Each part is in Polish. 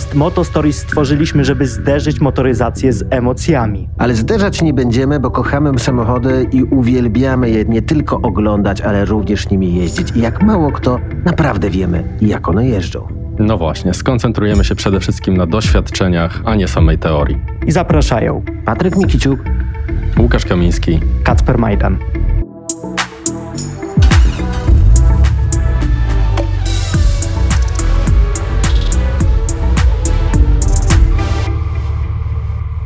Podcast Moto Stories stworzyliśmy, żeby zderzyć motoryzację z emocjami. Ale zderzać nie będziemy, bo kochamy samochody i uwielbiamy je nie tylko oglądać, ale również nimi jeździć. I jak mało kto, naprawdę wiemy, jak one jeżdżą. No właśnie, skoncentrujemy się przede wszystkim na doświadczeniach, a nie samej teorii. I zapraszają Patryk Mikiciuk, Łukasz Kamiński, Kacper Majdan.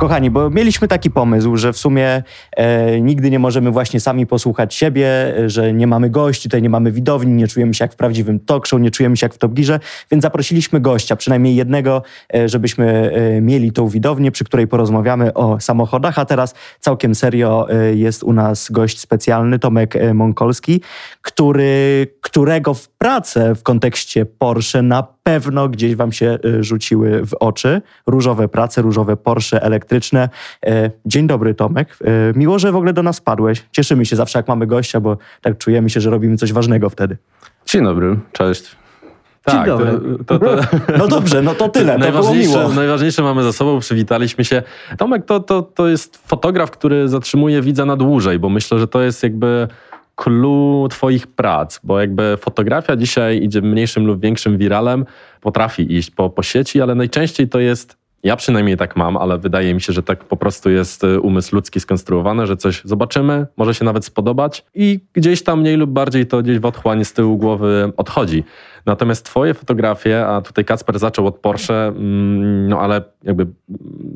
Kochani, bo mieliśmy taki pomysł, że w sumie e, nigdy nie możemy właśnie sami posłuchać siebie, że nie mamy gości, tutaj nie mamy widowni, nie czujemy się jak w prawdziwym talk show, nie czujemy się jak w Top Gearze, więc zaprosiliśmy gościa, przynajmniej jednego, e, żebyśmy e, mieli tą widownię, przy której porozmawiamy o samochodach, a teraz całkiem serio e, jest u nas gość specjalny, Tomek e, Mąkolski, który, którego w pracę w kontekście Porsche na pewno gdzieś wam się e, rzuciły w oczy. Różowe prace, różowe Porsche elektryczne. E, Dzień dobry, Tomek. E, Miło, że w ogóle do nas padłeś. Cieszymy się zawsze, jak mamy gościa, bo tak czujemy się, że robimy coś ważnego wtedy. Dzień dobry, cześć. Tak. To, to, to, No dobrze, no to tyle, najważniejsze, najważniejsze mamy za sobą, przywitaliśmy się. Tomek to, to, to jest fotograf, który zatrzymuje widza na dłużej, bo myślę, że to jest jakby clue twoich prac, bo jakby fotografia dzisiaj idzie mniejszym lub większym wiralem, potrafi iść po, po sieci, ale najczęściej to jest ja przynajmniej tak mam, ale wydaje mi się, że tak po prostu jest y, umysł ludzki skonstruowany, że coś zobaczymy, może się nawet spodobać i gdzieś tam mniej lub bardziej to gdzieś w otchłani z tyłu głowy odchodzi. Natomiast twoje fotografie, a tutaj Kacper zaczął od Porsche, mm, no ale jakby mm,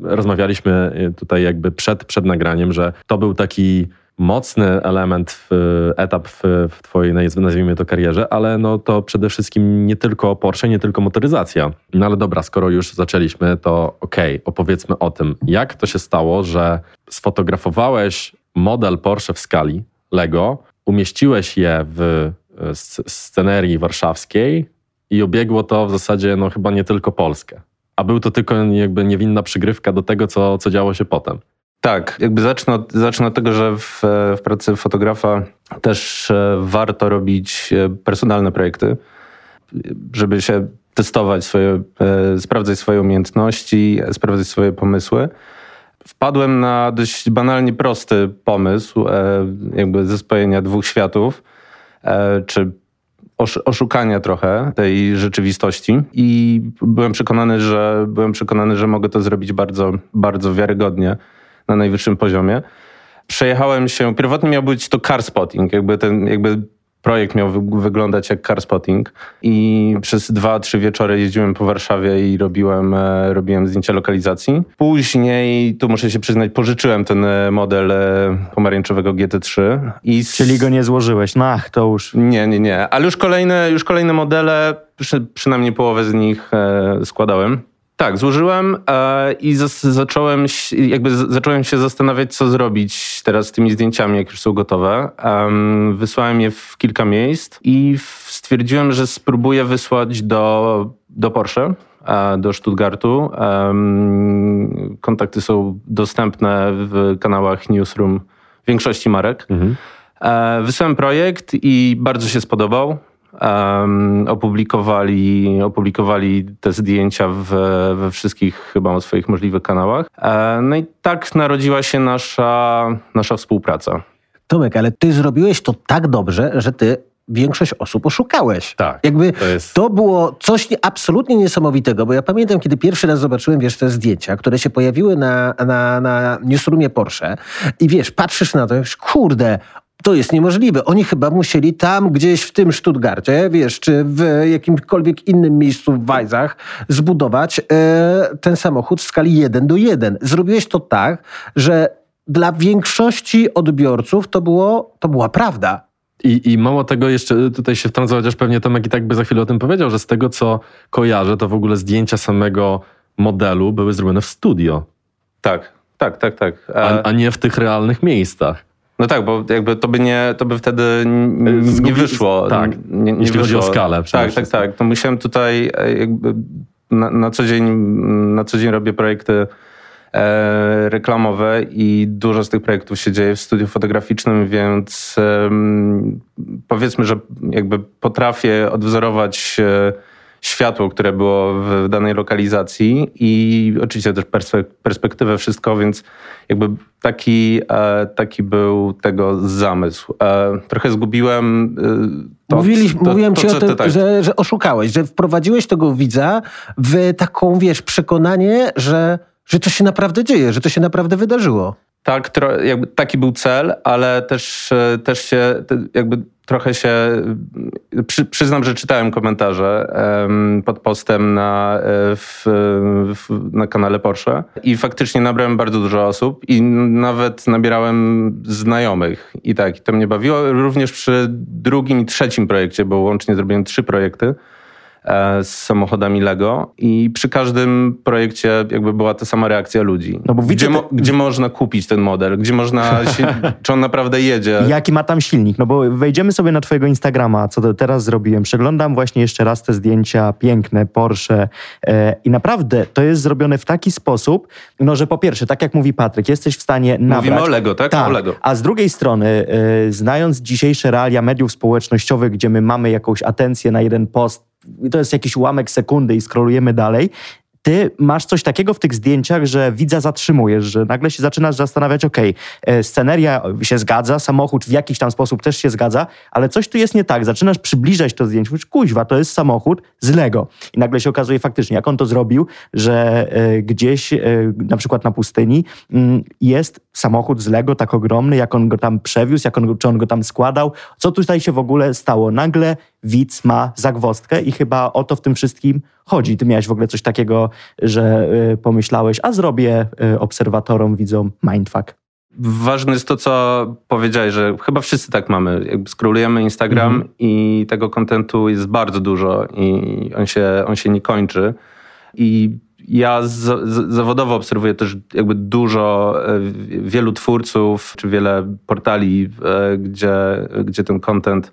rozmawialiśmy y, tutaj jakby przed, przed nagraniem, że to był taki mocny element, w, etap w, w twojej, naz- nazwijmy to, karierze, ale no to przede wszystkim nie tylko Porsche, nie tylko motoryzacja. No ale dobra, skoro już zaczęliśmy, to okej, opowiedzmy o tym, jak to się stało, że sfotografowałeś model Porsche w skali Lego, umieściłeś je w e, sc- scenerii warszawskiej i obiegło to w zasadzie no chyba nie tylko Polskę. A był to tylko jakby niewinna przygrywka do tego, co, co działo się potem. Tak, jakby zacznę od, zacznę od tego, że w, w pracy fotografa też e, warto robić e, personalne projekty, żeby się testować swoje, e, sprawdzać swoje umiejętności, sprawdzać swoje pomysły. Wpadłem na dość banalnie prosty pomysł, jakby zespojenia dwóch światów, czy osz- oszukania trochę tej rzeczywistości i byłem przekonany, że byłem przekonany, że mogę to zrobić bardzo, bardzo wiarygodnie na najwyższym poziomie. Przejechałem się, pierwotnie miał być to car spotting, jakby ten, jakby projekt miał wy- wyglądać jak car spotting i przez dwa, trzy wieczory jeździłem po Warszawie i robiłem, e, robiłem zdjęcia lokalizacji. Później, tu muszę się przyznać, pożyczyłem ten e, model e, pomarańczowego GT3 i z... Czyli go nie złożyłeś. No ach, to już... Nie, nie, nie. Ale już kolejne, już kolejne modele, przy, przynajmniej połowę z nich składałem. Tak, złożyłem e, i zas, zacząłem, jakby z, zacząłem się zastanawiać, co zrobić teraz z tymi zdjęciami, jak już są gotowe. Em, wysłałem je w kilka miejsc i stwierdziłem, że spróbuję wysłać do, do Porsche, e, do Stuttgartu. Kontakty są dostępne w kanałach Newsroom większości marek. E, Wysłałem projekt i bardzo się spodobał. Em, opublikowali, opublikowali te zdjęcia w, we wszystkich chyba swoich możliwych kanałach. E, no i tak narodziła się nasza, nasza współpraca. Tomek, ale ty zrobiłeś to tak dobrze, że ty większość osób oszukałeś. Tak, Jakby to jest- to było coś nie, absolutnie niesamowitego, bo ja pamiętam, kiedy pierwszy raz zobaczyłem, wiesz, te zdjęcia, które się pojawiły na, na, na newsroomie Porsche i wiesz, patrzysz na to, już, kurde, to jest niemożliwe. Oni chyba musieli tam gdzieś w tym Stuttgarcie, wiesz, czy w jakimkolwiek innym miejscu w Wajzach zbudować e, ten samochód w skali 1 do 1. Zrobiłeś to tak, że dla większości odbiorców to, było, to była prawda. I, I mało tego, jeszcze tutaj się wtrącę, chociaż pewnie Tomek i tak by za chwilę o tym powiedział, że z tego co kojarzę, to w ogóle zdjęcia samego modelu były zrobione w studio, Tak, tak, tak, tak. A, a nie w tych realnych miejscach. No tak, bo jakby to by, nie, to by wtedy n- nie Zgubi- wyszło. tak, nie, nie jeśli chodzi wyszło. o skalę Tak, tak, tak. To musiałem tutaj e, jakby na, na, co, dzień, na co dzień robię projekty e, reklamowe i dużo z tych projektów się dzieje w studiu fotograficznym, więc em, powiedzmy, że jakby potrafię odwzorować e, światło, które było w danej lokalizacji i oczywiście też perspektywę, wszystko, więc jakby taki, e, taki był tego zamysł. E, trochę zgubiłem to, Mówili, to, Mówiłem to, ci o tym, tak. że, że oszukałeś, że wprowadziłeś tego widza w taką, wiesz, przekonanie, że, że to się naprawdę dzieje, że to się naprawdę wydarzyło. Tak, tro, jakby taki był cel, ale też, e, też się jakby trochę się. Przy, przyznam, że czytałem komentarze um, pod postem na, e, w, w, na kanale Porsche i faktycznie nabrałem bardzo dużo osób i nawet nabierałem znajomych. I tak, i to mnie bawiło. Również przy drugim i trzecim projekcie, bo łącznie zrobiłem trzy projekty. E, z samochodami Lego i przy każdym projekcie jakby była ta sama reakcja ludzi. No bo widzę, gdzie, mo gdzie można kupić ten model? Gdzie można się, czy on naprawdę jedzie? Jaki ma tam silnik? No bo wejdziemy sobie na twojego Instagrama, co teraz zrobiłem. Przeglądam właśnie jeszcze raz te zdjęcia piękne, Porsche e, i naprawdę to jest zrobione w taki sposób, no że po pierwsze, tak jak mówi Patryk, jesteś w stanie nabrać... Mówimy o Lego, tak? tak o Lego. A z drugiej strony, e, znając dzisiejsze realia mediów społecznościowych, gdzie my mamy jakąś atencję na jeden post, to jest jakiś ułamek sekundy i skrolujemy dalej, ty masz coś takiego w tych zdjęciach, że widza zatrzymujesz, że nagle się zaczynasz zastanawiać, ok, e, sceneria się zgadza, samochód w jakiś tam sposób też się zgadza, ale coś tu jest nie tak. Zaczynasz przybliżać to zdjęcie, mówisz, kuźwa, to jest samochód z Lego. I nagle się okazuje faktycznie, jak on to zrobił, że e, gdzieś, e, na przykład na pustyni, mm, jest samochód z Lego tak ogromny, jak on go tam przewiózł, jak on, czy on go tam składał. Co tutaj się w ogóle stało? Nagle widz ma zagwostkę i chyba o to w tym wszystkim chodzi. Ty miałeś w ogóle coś takiego, że y, pomyślałeś, a zrobię y, obserwatorom, widzom mindfuck. Ważne jest to, co powiedziałeś, że chyba wszyscy tak mamy. Jakby skrolujemy Instagram mhm. i tego kontentu jest bardzo dużo i on się, on się nie kończy. I ja z, z, zawodowo obserwuję też jakby dużo, e, wielu twórców, czy wiele portali, gdzie, gdzie ten content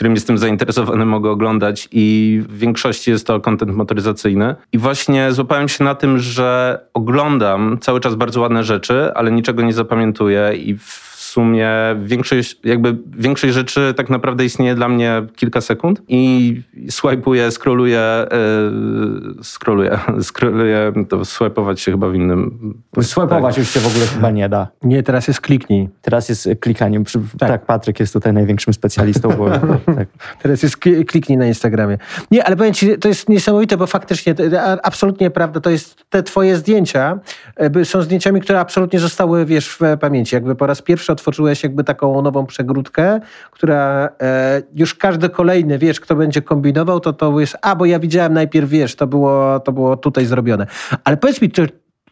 którym jestem zainteresowany, mogę oglądać i w większości jest to kontent motoryzacyjny. I właśnie złapałem się na tym, że oglądam cały czas bardzo ładne rzeczy, ale niczego nie zapamiętuję i w sumie większość, jakby większość rzeczy tak naprawdę istnieje dla mnie kilka sekund i swajpuję, scrolluję, yy, scrolluję, scrolluję, to swipeować się chyba w innym... Swipeować tak. już się w ogóle chyba nie da. Nie, teraz jest kliknij. Teraz jest klikanie. Tak, tak Patryk jest tutaj największym specjalistą. Bo, tak. Teraz jest kliknij na Instagramie. Nie, ale powiem ci, to jest niesamowite, bo faktycznie, absolutnie prawda, to jest te twoje zdjęcia, e, są zdjęciami, które absolutnie zostały, wiesz, w pamięci. Jakby po raz pierwszy otworzyłeś jakby taką nową przegródkę, która e, już każdy kolejny, wiesz, kto będzie kombinował, to to jest, a bo ja widziałem najpierw, wiesz, to było, to było tutaj zrobione. Ale powiedz mi, to,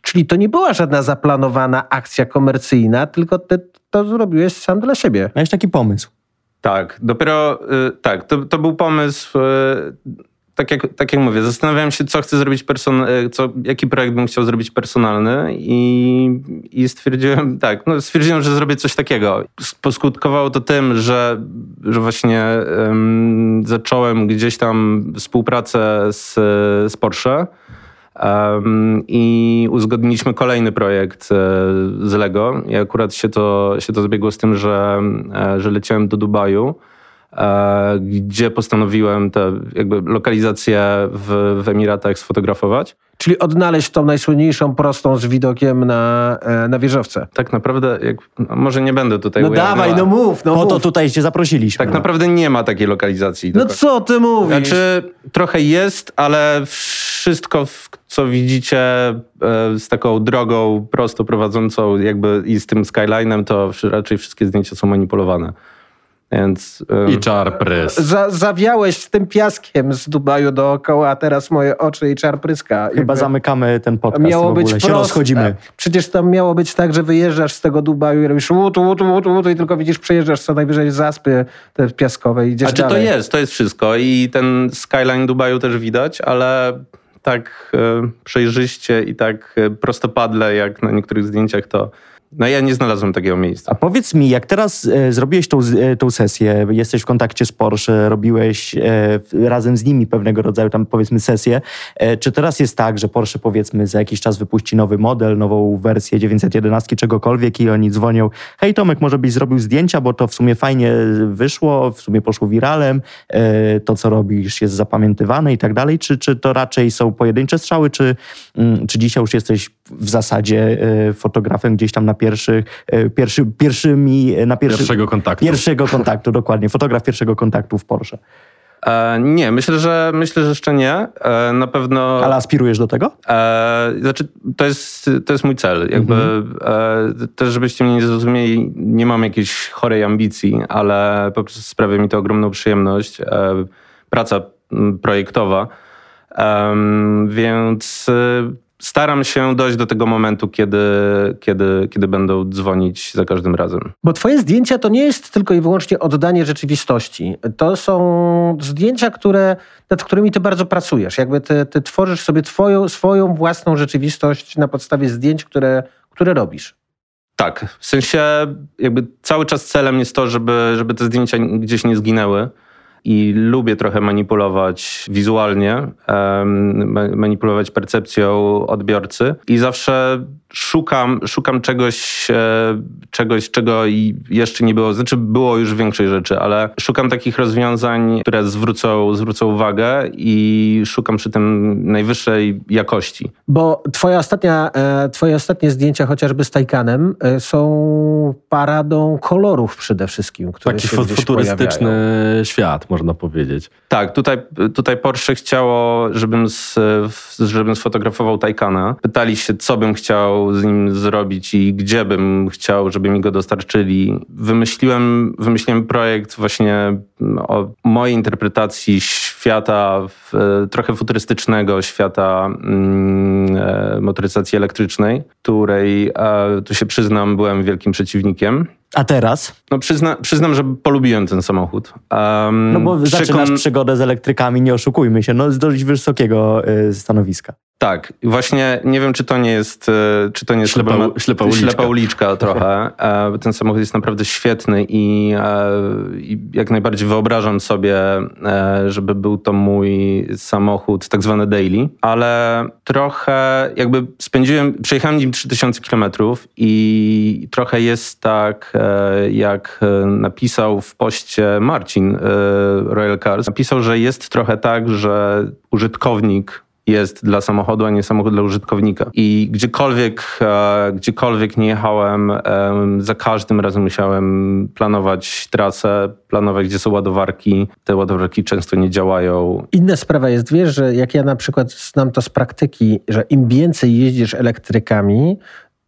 czyli to nie była żadna zaplanowana akcja komercyjna, tylko ty to zrobiłeś sam dla siebie. Miałeś taki pomysł. Tak, dopiero y, tak, to, to był pomysł y, tak jak, tak jak mówię, zastanawiałem się, co chcę zrobić, e, co, jaki projekt bym chciał zrobić personalny i, i stwierdziłem, tak, no stwierdziłem, że zrobię coś takiego. Poskutkowało to tym, że, że właśnie um, zacząłem gdzieś tam współpracę z, z Porsche um, i uzgodniliśmy kolejny projekt e, z Lego i akurat się to, się to zbiegło z tym, że, e, że leciałem do Dubaju gdzie postanowiłem tę jakby lokalizację w, w Emiratach sfotografować. Czyli odnaleźć tą najsłynniejszą prostą z widokiem na, e, na wieżowce. Tak naprawdę, jak, no może nie będę tutaj No dawaj, no mów, no Po mów. to tutaj cię zaprosiliśmy. Tak no. naprawdę nie ma takiej lokalizacji. No co ty mówisz? Znaczy, trochę jest, ale wszystko, co widzicie e, z taką drogą prosto prowadzącą jakby i z tym skylinem, to raczej wszystkie zdjęcia są manipulowane. Więc, um, I czar prys. Za, zawiałeś z tym piaskiem z Dubaju dookoła, a teraz moje oczy i czar pryska. Chyba Jakby zamykamy ten podcast miało być proste. się rozchodzimy. Przecież tam miało być tak, że wyjeżdżasz z tego Dubaju i robisz łutu, łutu, łutu, łutu i tylko widzisz, przejeżdżasz co najwyżej zaspy te piaskowe i idziesz A czy dalej. to jest, to jest wszystko i ten skyline Dubaju też widać, ale tak e, przejrzyście i tak e, prostopadle jak na niektórych zdjęciach to No ja nie znalazłem takiego miejsca. A powiedz mi, jak teraz e, zrobiłeś tą, e, tą sesję, jesteś w kontakcie z Porsche, robiłeś e, razem z nimi pewnego rodzaju tam powiedzmy sesję, e, czy teraz jest tak, że Porsche powiedzmy za jakiś czas wypuści nowy model, nową wersję 911, czegokolwiek i oni dzwonią, hej Tomek, może byś zrobił zdjęcia, bo to w sumie fajnie wyszło, w sumie poszło wiralem, e, to co robisz jest zapamiętywane i tak dalej, czy, czy to raczej są pojedyncze strzały, czy, mm, czy dzisiaj już jesteś w zasadzie e, fotografem gdzieś tam na pierwszych, e, pierwszy, pierwszymi, na pierwszy, Pierwszego kontaktu. Pierwszego kontaktu, dokładnie. Fotograf pierwszego kontaktu w Porsche. E, nie, myślę, że myślę, że jeszcze nie. E, na pewno. Ale aspirujesz do tego? E, znaczy, to jest, to jest mój cel. Jakby, e, też, żebyście mnie nie zrozumieli, nie mam jakiejś chorej ambicji, ale po prostu sprawia mi to ogromną przyjemność. E, praca projektowa. Więc e, staram się dojść do tego momentu, kiedy, kiedy, kiedy będą dzwonić za każdym razem. Bo twoje zdjęcia to nie jest tylko i wyłącznie oddanie rzeczywistości. To są zdjęcia, które, nad którymi ty bardzo pracujesz. Jakby ty, ty tworzysz sobie twoją, swoją własną rzeczywistość na podstawie zdjęć, które, które robisz. Tak, w sensie jakby cały czas celem jest to, żeby, żeby te zdjęcia gdzieś nie zginęły. I lubię trochę manipulować wizualnie, manipulować percepcją odbiorcy. I zawsze szukam, szukam czegoś, e, czegoś, czego i jeszcze nie było. Znaczy, było już większej rzeczy, ale szukam takich rozwiązań, które zwrócą, zwrócą uwagę i szukam przy tym najwyższej jakości. Bo twoja ostatnia, e, twoje ostatnie zdjęcia, chociażby z Taycanem, e, są paradą kolorów przede wszystkim, które Taki się futurystyczny pojawiają. świat, można powiedzieć. Tak, tutaj, tutaj Porsche chciało, żebym, z, żebym sfotografował Taycana. Pytali się, co bym chciał z nim zrobić i gdzie bym chciał, żeby mi go dostarczyli. Wymyśliłem, wymyśliłem projekt właśnie o mojej interpretacji świata w, trochę futurystycznego, świata mm, e, motoryzacji elektrycznej, której, e, tu się przyznam, byłem wielkim przeciwnikiem. A teraz? No przyzna, przyznam, że polubiłem ten samochód. Um, No bo zaczynasz przygodę z elektrykami, nie oszukujmy się, no z dość wysokiego y, stanowiska. Tak, właśnie nie wiem, czy to nie jest, e, czy to nie jest Ślepa ślepa uliczka. ślepa uliczka trochę. E, Ten samochód jest naprawdę świetny i, e, i jak najbardziej wyobrażam sobie, żeby był to mój samochód, tak zwany daily, ale trochę jakby spędziłem, przejechałem nim 3000 kilometrów i trochę jest tak, jak napisał w poście Marcin Royal Cars. Napisał, że jest trochę tak, że użytkownik jest dla samochodu, a nie samochód dla użytkownika. I gdziekolwiek, e, gdziekolwiek nie jechałem, em, za każdym razem musiałem planować trasę, planować, gdzie są ładowarki. Te ładowarki często nie działają. Inna sprawa jest, wiesz, że jak ja na przykład znam to z praktyki, że im więcej jeździsz elektrykami,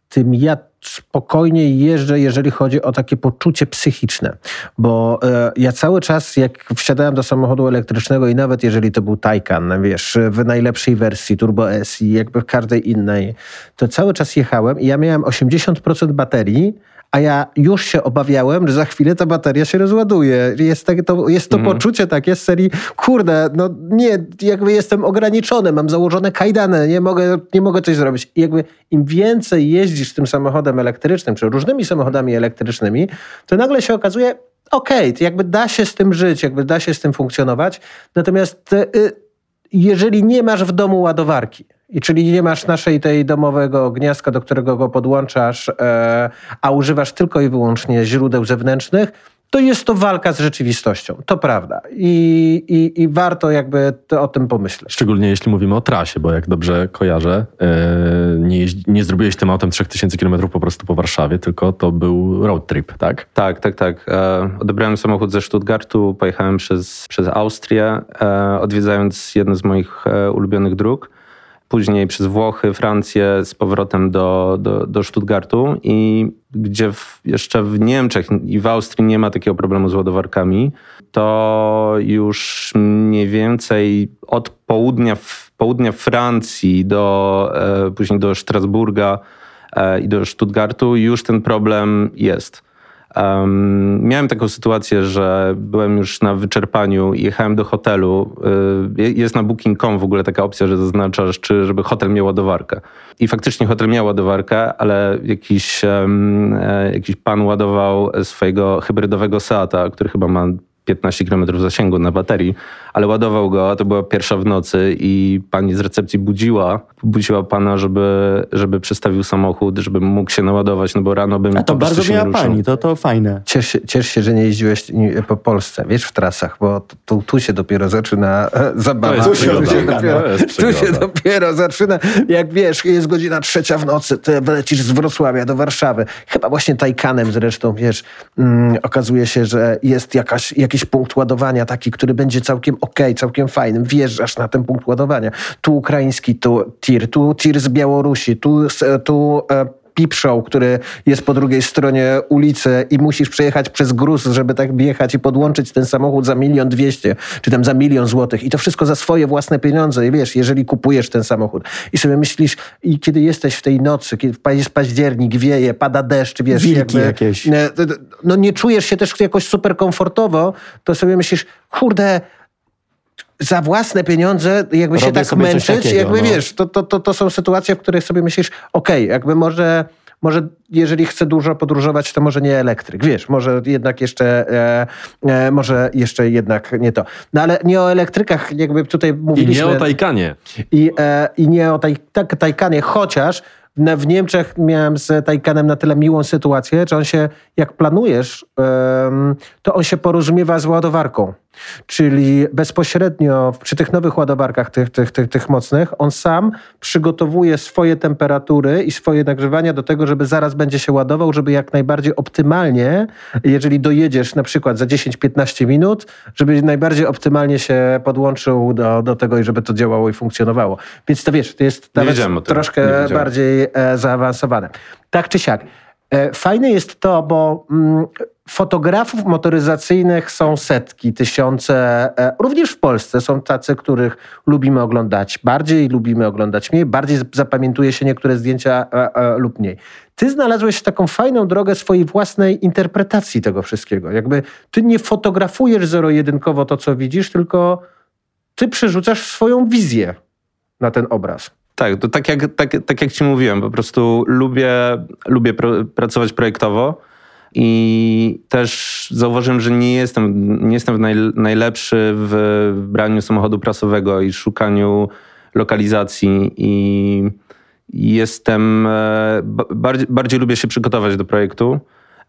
tym ja spokojniej jeżdżę, jeżeli chodzi o takie poczucie psychiczne. Bo e, ja cały czas, jak wsiadałem do samochodu elektrycznego i nawet jeżeli to był Taycan, wiesz, w najlepszej wersji Turbo S i jakby w każdej innej, to cały czas jechałem i ja miałem 80% baterii, a ja już się obawiałem, że za chwilę ta bateria się rozładuje. Jest, tak, to, jest to poczucie takie z serii, kurde, no nie, jakby jestem ograniczony, mam założone kajdany, nie mogę, nie mogę coś zrobić. I jakby im więcej jeździsz tym samochodem elektrycznym, czy różnymi samochodami elektrycznymi, to nagle się okazuje, okej, to jakby da się z tym żyć, jakby da się z tym funkcjonować, natomiast y, jeżeli nie masz w domu ładowarki, i czyli nie masz naszej tej domowego gniazdka, do którego go podłączasz, e, a używasz tylko i wyłącznie źródeł zewnętrznych, to jest to walka z rzeczywistością. To prawda. I, i, i warto jakby to, o tym pomyśleć. Szczególnie jeśli mówimy o trasie, bo jak dobrze kojarzę, e, nie, jeździ, nie zrobiłeś tym autem 3000 km po prostu po Warszawie, tylko to był road trip, tak? Tak, tak, tak. E, odebrałem samochód ze Stuttgartu, pojechałem przez, przez Austrię, e, odwiedzając jedno z moich e, ulubionych dróg. Później przez Włochy, Francję, z powrotem do, do, do Stuttgartu i gdzie w, jeszcze w Niemczech i w Austrii nie ma takiego problemu z ładowarkami, to już mniej więcej od południa, południa Francji do, e, później do Strasburga e, i do Stuttgartu już ten problem jest. Um, miałem taką sytuację, że byłem już na wyczerpaniu i jechałem do hotelu. Y, jest na booking.com w ogóle taka opcja, że zaznaczasz, czy żeby hotel miał ładowarkę. I faktycznie hotel miał ładowarkę, ale jakiś, um, jakiś pan ładował swojego hybrydowego Seata, który chyba ma 15 km zasięgu na baterii, ale ładował go, a to była pierwsza w nocy i pani z recepcji budziła, budziła pana, żeby, żeby przestawił samochód, żeby mógł się naładować, no bo rano bym A to bardzo się ruszył. pani, to, to fajne. Ciesz się, ciesz się, że nie jeździłeś po Polsce, wiesz, w trasach, bo tu, tu się dopiero zaczyna e, zabawa. Tu się przygoda. dopiero, tu się dopiero zaczyna, jak wiesz, jest godzina trzecia w nocy, ty lecisz z Wrocławia do Warszawy. Chyba właśnie Tajkanem zresztą, wiesz, mm, okazuje się, że jest jakaś, jakiś punkt ładowania taki, który będzie całkiem okej, całkiem fajnym. Wjeżdżasz na ten punkt ładowania. Tu ukraiński tu tir, tu tir z Białorusi, tu, tu e, Peep Show, który jest po drugiej stronie ulicy i musisz przejechać przez gruz, żeby tak wjechać i podłączyć ten samochód za milion dwieście, czy tam za milion złotych. I to wszystko za swoje własne pieniądze. I wiesz, jeżeli kupujesz ten samochód i sobie myślisz, i kiedy jesteś w tej nocy, kiedy jest październik, wieje, pada deszcz, wiesz, Wilki jakieś. d- d- no nie czujesz się też jakoś super komfortowo, to sobie myślisz, kurde, za własne pieniądze jakby się Robię tak sobie coś męczyć, jakby no. wiesz, to, to, to, to są sytuacje, w których sobie myślisz, okej, jakby może, może jeżeli chcę dużo podróżować, to może nie elektryk, wiesz, może jednak jeszcze, e, e, może jeszcze jednak nie to. No ale nie o elektrykach, jakby tutaj I mówiliśmy. nie o Tajkanie. I, e, i nie o taj, tak, Tajkanie, chociaż w Niemczech miałem z Tajkanem na tyle miłą sytuację, że on się, jak planujesz, to on się porozumiewa z ładowarką. Czyli bezpośrednio przy tych nowych ładowarkach, tych, tych, tych, tych mocnych, on sam przygotowuje swoje temperatury i swoje nagrzewania do tego, żeby zaraz będzie się ładował, żeby jak najbardziej optymalnie, jeżeli dojedziesz na przykład za 10-15 minut, żeby najbardziej optymalnie się podłączył do, do tego i żeby to działało i funkcjonowało. Więc to wiesz, to jest nawet troszkę bardziej e, zaawansowane. Tak czy siak. E, Fajne jest to, bo mm, fotografów motoryzacyjnych są setki, tysiące. E, również w Polsce są tacy, których lubimy oglądać bardziej, lubimy oglądać mniej, bardziej zapamiętuje się niektóre zdjęcia e, e, lub mniej. Ty znalazłeś taką fajną drogę swojej własnej interpretacji tego wszystkiego. Jakby ty nie fotografujesz zero-jedynkowo to, co widzisz, tylko ty przerzucasz swoją wizję na ten obraz. Tak, to tak jak, tak, tak jak ci mówiłem, po prostu lubię, lubię pro, pracować projektowo i też zauważyłem, że nie jestem, nie jestem najlepszy w braniu samochodu prasowego i szukaniu lokalizacji i jestem, e, ba- bardziej, bardziej lubię się przygotować do projektu.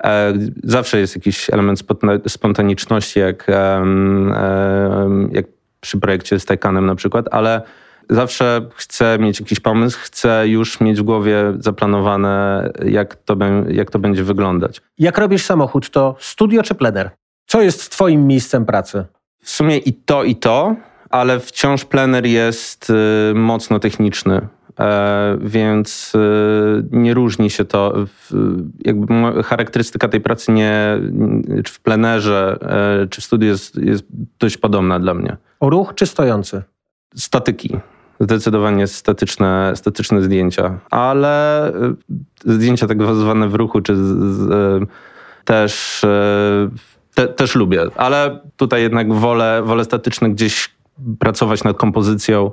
E, Zawsze jest jakiś element spontaniczności, jak, jak przy projekcie z Taycanem na przykład, ale zawsze chcę mieć jakiś pomysł, chcę już mieć w głowie zaplanowane, jak to, jak to będzie wyglądać. Jak robisz samochód, to studio czy plener? Co jest twoim miejscem pracy? W sumie i to, i to, ale wciąż plener jest y, mocno techniczny. E, więc y, nie różni się to. W, jakby charakterystyka tej pracy nie, czy w plenerze, e, czy w studiu jest, jest dość podobna dla mnie. Ruch czy stojący? Statyki. Zdecydowanie statyczne, statyczne zdjęcia, ale y, zdjęcia tak zwane w ruchu, czy z, z, y, też, y, te, też lubię, ale tutaj jednak wolę, wolę statyczne gdzieś pracować nad kompozycją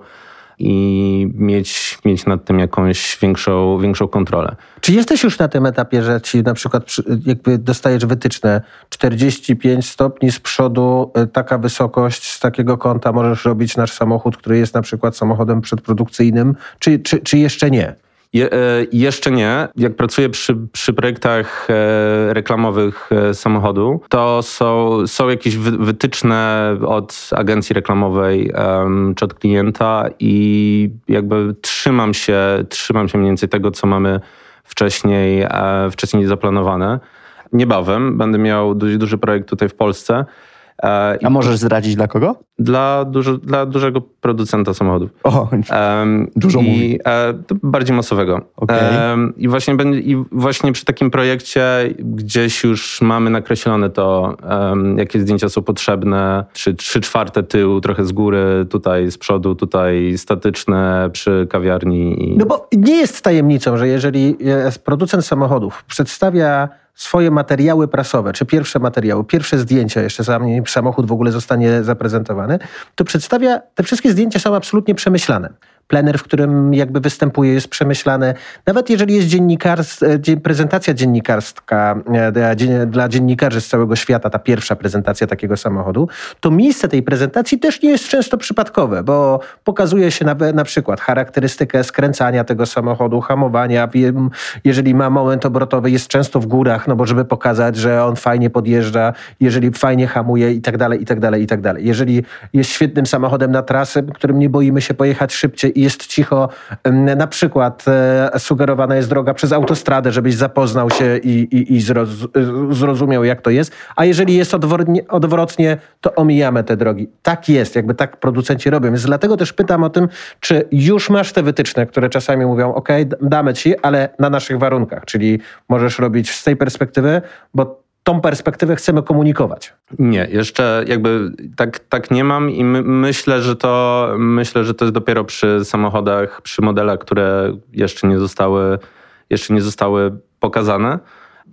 i mieć, mieć nad tym jakąś większą, większą kontrolę. Czy jesteś już na tym etapie, że ci na przykład przy- jakby dostajesz wytyczne 45 stopni z przodu, y, taka wysokość z takiego kąta możesz robić nasz samochód, który jest na przykład samochodem przedprodukcyjnym, czy, czy, czy jeszcze nie? Je, e, jeszcze nie. Jak pracuję przy, przy projektach e, reklamowych e, samochodu, to są, są jakieś wy, wytyczne od agencji reklamowej czy od klienta i jakby trzymam się, trzymam się mniej więcej tego, co mamy wcześniej, wcześniej zaplanowane. Niebawem będę miał dość duży projekt tutaj w Polsce. E, A możesz zdradzić dla kogo? Dla, dużo, dla dużego producenta samochodów. O, Em, Dużo i, mówi. E, bardziej masowego. Em, I, właśnie I właśnie przy takim projekcie gdzieś już mamy nakreślone to, jakie zdjęcia są potrzebne. Trzy, trzy czwarte tył, trochę z góry, tutaj z przodu, tutaj statyczne przy kawiarni. I... No bo nie jest tajemnicą, że jeżeli e, producent samochodów przedstawia swoje materiały prasowe, czy pierwsze materiały, pierwsze zdjęcia, jeszcze zanim samochód w ogóle zostanie zaprezentowany, to przedstawia, te wszystkie zdjęcia są absolutnie przemyślane plener, w którym jakby występuje, jest przemyślany. Nawet jeżeli jest dziennikarstw, e, prezentacja dziennikarska e, dla dziennikarzy z całego świata, ta pierwsza prezentacja takiego samochodu, to miejsce tej prezentacji też nie jest często przypadkowe, bo pokazuje się na, na przykład charakterystykę skręcania tego samochodu, hamowania. Jeżeli ma moment obrotowy, jest często w górach, no bo żeby pokazać, że on fajnie podjeżdża, jeżeli fajnie hamuje i tak dalej, i tak dalej, i tak dalej. Jeżeli jest świetnym samochodem na trasę, którym nie boimy się pojechać szybciej jest cicho. Na przykład e, sugerowana jest droga przez autostradę, żebyś zapoznał się i, i, i zroz, zrozumiał, jak to jest. A jeżeli jest odwrotnie, odwrotnie, to omijamy te drogi. Tak jest, jakby tak producenci robią. Więc dlatego też pytam o tym, czy już masz te wytyczne, które czasami mówią, OK, damy ci, ale na naszych warunkach, czyli możesz robić z tej perspektywy, bo tą perspektywę chcemy komunikować. Nie, jeszcze jakby tak, tak nie mam i my, myślę, że to myślę, że to jest dopiero przy samochodach, przy modelach, które jeszcze nie zostały, jeszcze nie zostały pokazane.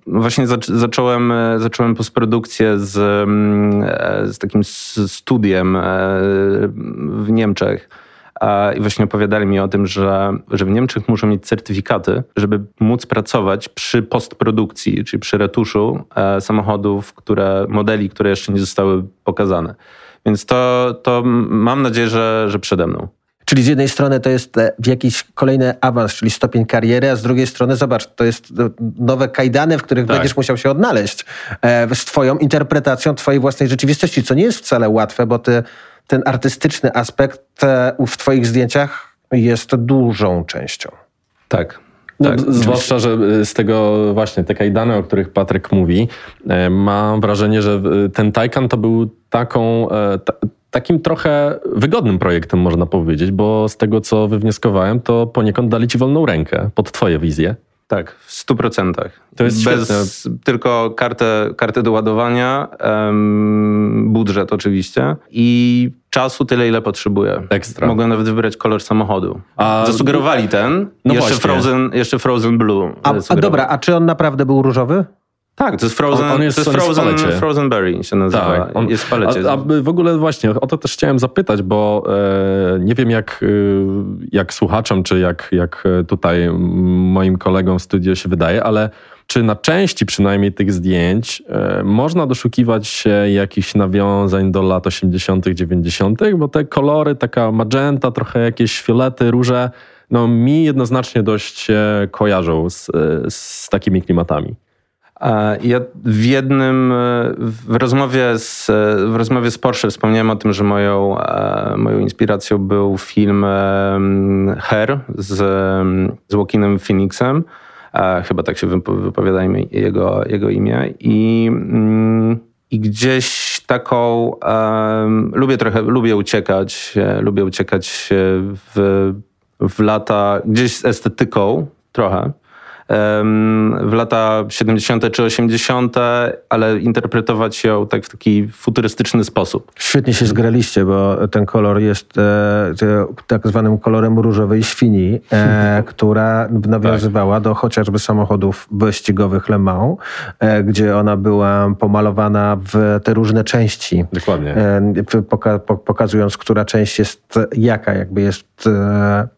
Właśnie zacząłem, zacząłem postprodukcję z, mm, e, z takim studiem e, w Niemczech i właśnie opowiadali mi o tym, że, że w Niemczech muszą mieć certyfikaty, żeby móc pracować przy postprodukcji, czyli przy retuszu e, samochodów, które, modeli, które jeszcze nie zostały pokazane. Więc to, to mam nadzieję, że, że przede mną. Czyli z jednej strony to jest e, jakiś kolejny awans, czyli stopień kariery, a z drugiej strony zobacz, to jest e, nowe kajdany, w których tak. będziesz musiał się odnaleźć z twoją interpretacją twojej własnej rzeczywistości, co nie jest wcale łatwe, bo ty ten artystyczny aspekt w Twoich zdjęciach jest dużą częścią. Tak. No, tak, zwłaszcza, że y, z tego właśnie te kajdany, o których Patryk mówi, e, mam wrażenie, że y, ten Taycan to był taką, e, takim trochę wygodnym projektem, można powiedzieć, bo z tego, co wywnioskowałem, to poniekąd dali ci wolną rękę pod twoje wizje. Tak, w 100%. To jest Bez świetne. tylko kartę, kartę do ładowania, um, budżet oczywiście i czasu tyle, ile potrzebuję. Ekstra. Mogłem nawet wybrać kolor samochodu. A, Zasugerowali ten, no jeszcze, Frozen, jeszcze Frozen Blue. A, a dobra, a czy on naprawdę był różowy? Tak, to jest Frozen, on, on jest, to jest Frozen, Frozen Berry się nazywa. Tak, on, jest w palecie. A, a, w ogóle właśnie o to też chciałem zapytać, bo e, nie wiem jak, e, jak słuchaczom, czy jak, jak tutaj moim kolegom w studio się wydaje, ale czy na części przynajmniej tych zdjęć e, można doszukiwać się jakichś nawiązań do lat 80., 90., bo te kolory, taka magenta, trochę jakieś fiolety, róże, no mi jednoznacznie dość kojarzą z, e, z takimi klimatami. Ja w jednym, w rozmowie z, w rozmowie z Porsche wspomniałem o tym, że moją, e, moją inspiracją był film Her z, z Joaquinem Phoenixem. Chyba tak się wypowiadajmy jego, jego imię. I, mm, i gdzieś taką, lubię trochę, lubię uciekać, lubię uciekać w, w lata, gdzieś z estetyką trochę w lata 70. czy 80., ale interpretować ją tak w taki futurystyczny sposób. Świetnie się zgraliście, bo ten kolor jest e, tak zwanym kolorem różowej świni, e, która nawiązywała tak. do chociażby samochodów wyścigowych Le Mans, e, gdzie ona była pomalowana w te różne części. Dokładnie. Poka pokazując, która część jest jaka, jakby jest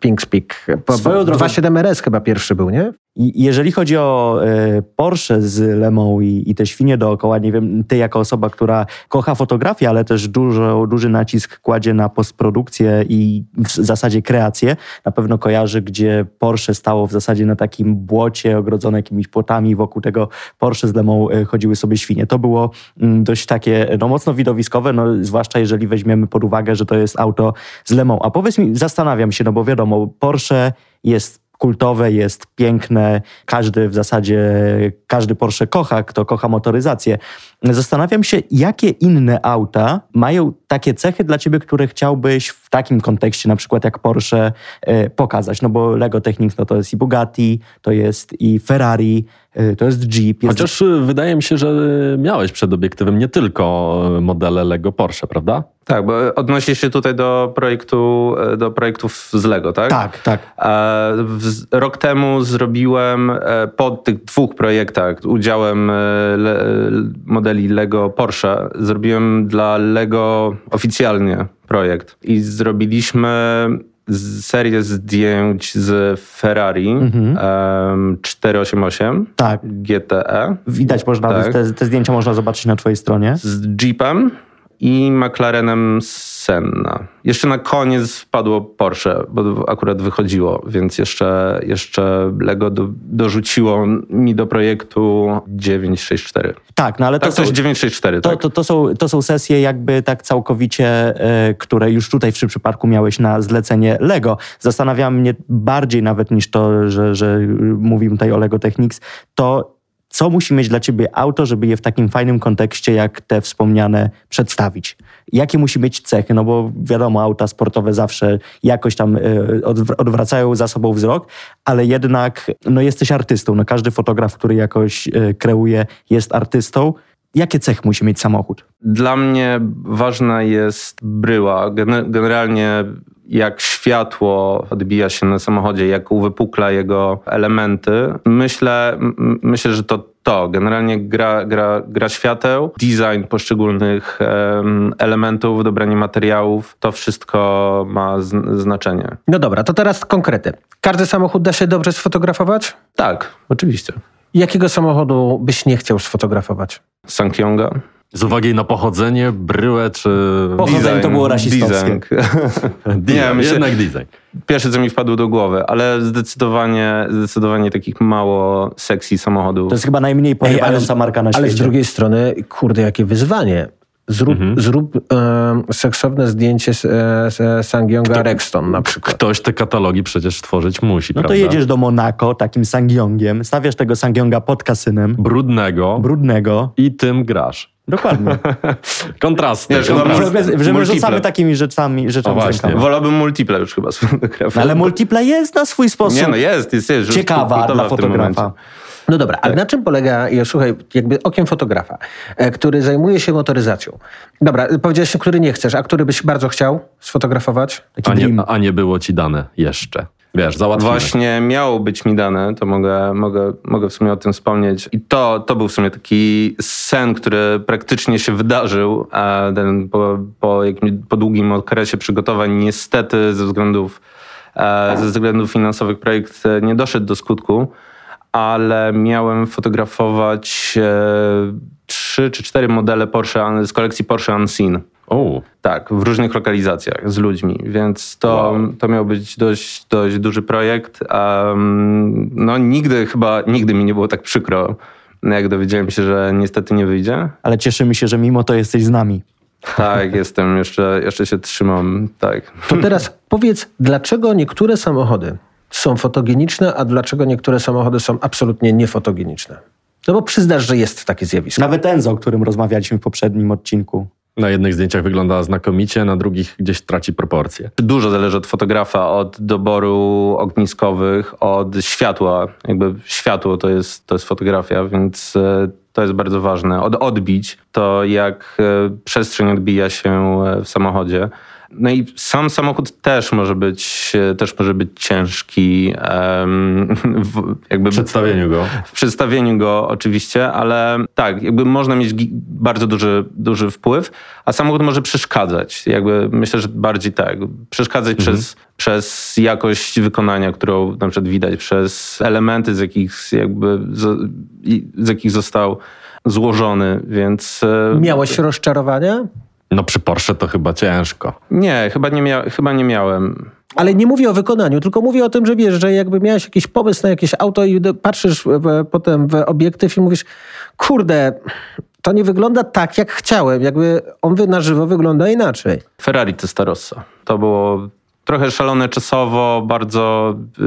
Pink Speak. 2.7 RS chyba pierwszy był, nie? jeżeli chodzi o e, Porsche z Lemą i, i te świnie dookoła, nie wiem, ty jako osoba, która kocha fotografię, ale też dużo, duży nacisk kładzie na postprodukcję i w zasadzie kreację, na pewno kojarzy, gdzie Porsche stało w zasadzie na takim błocie ogrodzone jakimiś płotami, wokół tego Porsche z Lemą e, chodziły sobie świnie. To było mm, dość takie, no mocno widowiskowe, no zwłaszcza jeżeli weźmiemy pod uwagę, że to jest auto z Lemą. A powiedz mi, zastanawiam się, no bo wiadomo, Porsche jest kultowe, jest piękne. Każdy w zasadzie, każdy Porsche kocha, kto kocha motoryzację. Zastanawiam się, jakie inne auta mają takie cechy dla ciebie, które chciałbyś w takim kontekście, na przykład jak Porsche, e, pokazać. No bo Lego Technics no to jest i Bugatti, to jest i Ferrari, e, to jest Jeep. Jest... Chociaż y, wydaje mi się, że miałeś przed obiektywem nie tylko modele Lego Porsche, prawda? Tak, bo odnosi się tutaj do projektu, e, do projektów z Lego, tak? Tak, tak. E, w- Rok temu zrobiłem e, po tych dwóch projektach udziałem e, le, modeli Lego Porsche. Zrobiłem dla Lego oficjalnie projekt i zrobiliśmy serię zdjęć z Ferrari em, 488 Tak. GTE Widać można, Tak. te, te zdjęcia można zobaczyć na twojej stronie. z Jeepem i McLarenem Senna. Jeszcze na koniec wpadło Porsche, bo akurat wychodziło, więc jeszcze, jeszcze Lego do, dorzuciło mi do projektu 964. Tak, no ale Tak, to to są... jest 964, To, tak? to, to, są, to są sesje jakby tak całkowicie, e, które już tutaj w tym przypadku miałeś na zlecenie Lego. Zastanawia mnie bardziej nawet niż to, że, że mówimy tutaj o Lego Technics, to co musi mieć dla ciebie auto, żeby je w takim fajnym kontekście jak te wspomniane przedstawić? Jakie musi mieć cechy? No bo wiadomo, auta sportowe zawsze jakoś tam e, odwr- odwracają za sobą wzrok, ale jednak no jesteś artystą. No każdy fotograf, który jakoś e, kreuje, jest artystą. Jakie cechy musi mieć samochód? Dla mnie ważna jest bryła. Gen- Generalnie jak światło odbija się na samochodzie, jak uwypukla jego elementy. Myślę, myślę że to to. Generalnie gra, gra, gra świateł, design poszczególnych em, elementów, dobranie materiałów, to wszystko ma z- znaczenie. No dobra, to teraz konkrety. Każdy samochód da się dobrze sfotografować? Tak, oczywiście. Jakiego samochodu byś nie chciał sfotografować? Sankyonga. Z uwagi na pochodzenie, bryłę czy... Pochodzenie to było rasistowskie. Design, Nie, myślę- jednak design. Pierwsze, co mi wpadło do głowy, ale zdecydowanie, zdecydowanie takich mało sexy samochodów. To jest chyba najmniej porywająca marka na świecie. ale z drugiej strony, kurde, jakie wyzwanie. Zrób, Mhm. zrób e, seksowne zdjęcie z, e, z Sangyonga Rexton na przykład. Ktoś te katalogi przecież tworzyć musi, No to prawda? jedziesz do Monako takim Sangyongiem, stawiasz tego Sangyonga pod kasynem, Brudnego brudnego. i tym grasz. Dokładnie. Kontrasty. No, kontrasty. ogóle, że my rzucamy takimi rzeczami, rzeczami O, właśnie. Wolałbym multiple już chyba sfotografować. No ale multiple jest na swój sposób Nie, no jest, jest, jest. że ciekawa dla fotografa. No dobra, a na czym polega, ja, słuchaj, jakby okiem fotografa, e, który zajmuje się motoryzacją. Dobra, powiedziałeś, który nie chcesz, a który byś bardzo chciał sfotografować? Taki A nie, a nie było ci dane jeszcze. Wiesz, załatwimy. Właśnie miało być mi dane, to mogę, mogę, mogę w sumie o tym wspomnieć. I to, to był w sumie taki sen, który praktycznie się wydarzył, ten po, po, jakimś, po długim okresie przygotowań niestety ze względów, e, ze względów finansowych projekt e, nie doszedł do skutku, ale miałem fotografować e, trzy czy cztery modele Porsche z kolekcji Porsche Unseen. O, Tak, w różnych lokalizacjach z ludźmi, więc to, Wow. to miał być dość, dość duży projekt. Um, no nigdy chyba, nigdy mi nie było tak przykro, jak dowiedziałem się, że niestety nie wyjdzie. Ale cieszymy się, że mimo to jesteś z nami. Tak, jestem, jeszcze, jeszcze się trzymam, tak. To teraz powiedz, dlaczego niektóre samochody są fotogeniczne, a dlaczego niektóre samochody są absolutnie niefotogeniczne? No bo przyznasz, że jest takie zjawisko. Nawet Enzo, o którym rozmawialiśmy w poprzednim odcinku. Na jednych zdjęciach wygląda znakomicie, na drugich gdzieś traci proporcje. Dużo zależy od fotografa, od doboru ogniskowych, od światła. Jakby światło to jest, to jest fotografia, więc e, to jest bardzo ważne. Od odbić, to jak e, przestrzeń odbija się e, w samochodzie. No i sam samochód też może być, e, też może być ciężki. w, jakby W przedstawieniu go. w przedstawieniu go oczywiście, ale tak, jakby można mieć bardzo duży, duży wpływ, a samochód może przeszkadzać. Jakby myślę, że bardziej tak. Przeszkadzać przez, przez jakość wykonania, którą na przykład widać, przez elementy, z jakich jakby z, z jakich został złożony, więc e, Miałeś rozczarowania? No przy Porsche to chyba ciężko. nie, chyba nie, mia- chyba nie miałem. Ale nie mówię o wykonaniu, tylko mówię o tym, że wiesz, że jakby miałeś jakiś pomysł na jakieś auto i patrzysz w, potem w obiektyw i mówisz, kurde, to nie wygląda tak, jak chciałem. Jakby on wy- na żywo wygląda inaczej. Ferrari Testarossa. To było trochę szalone czasowo, bardzo y,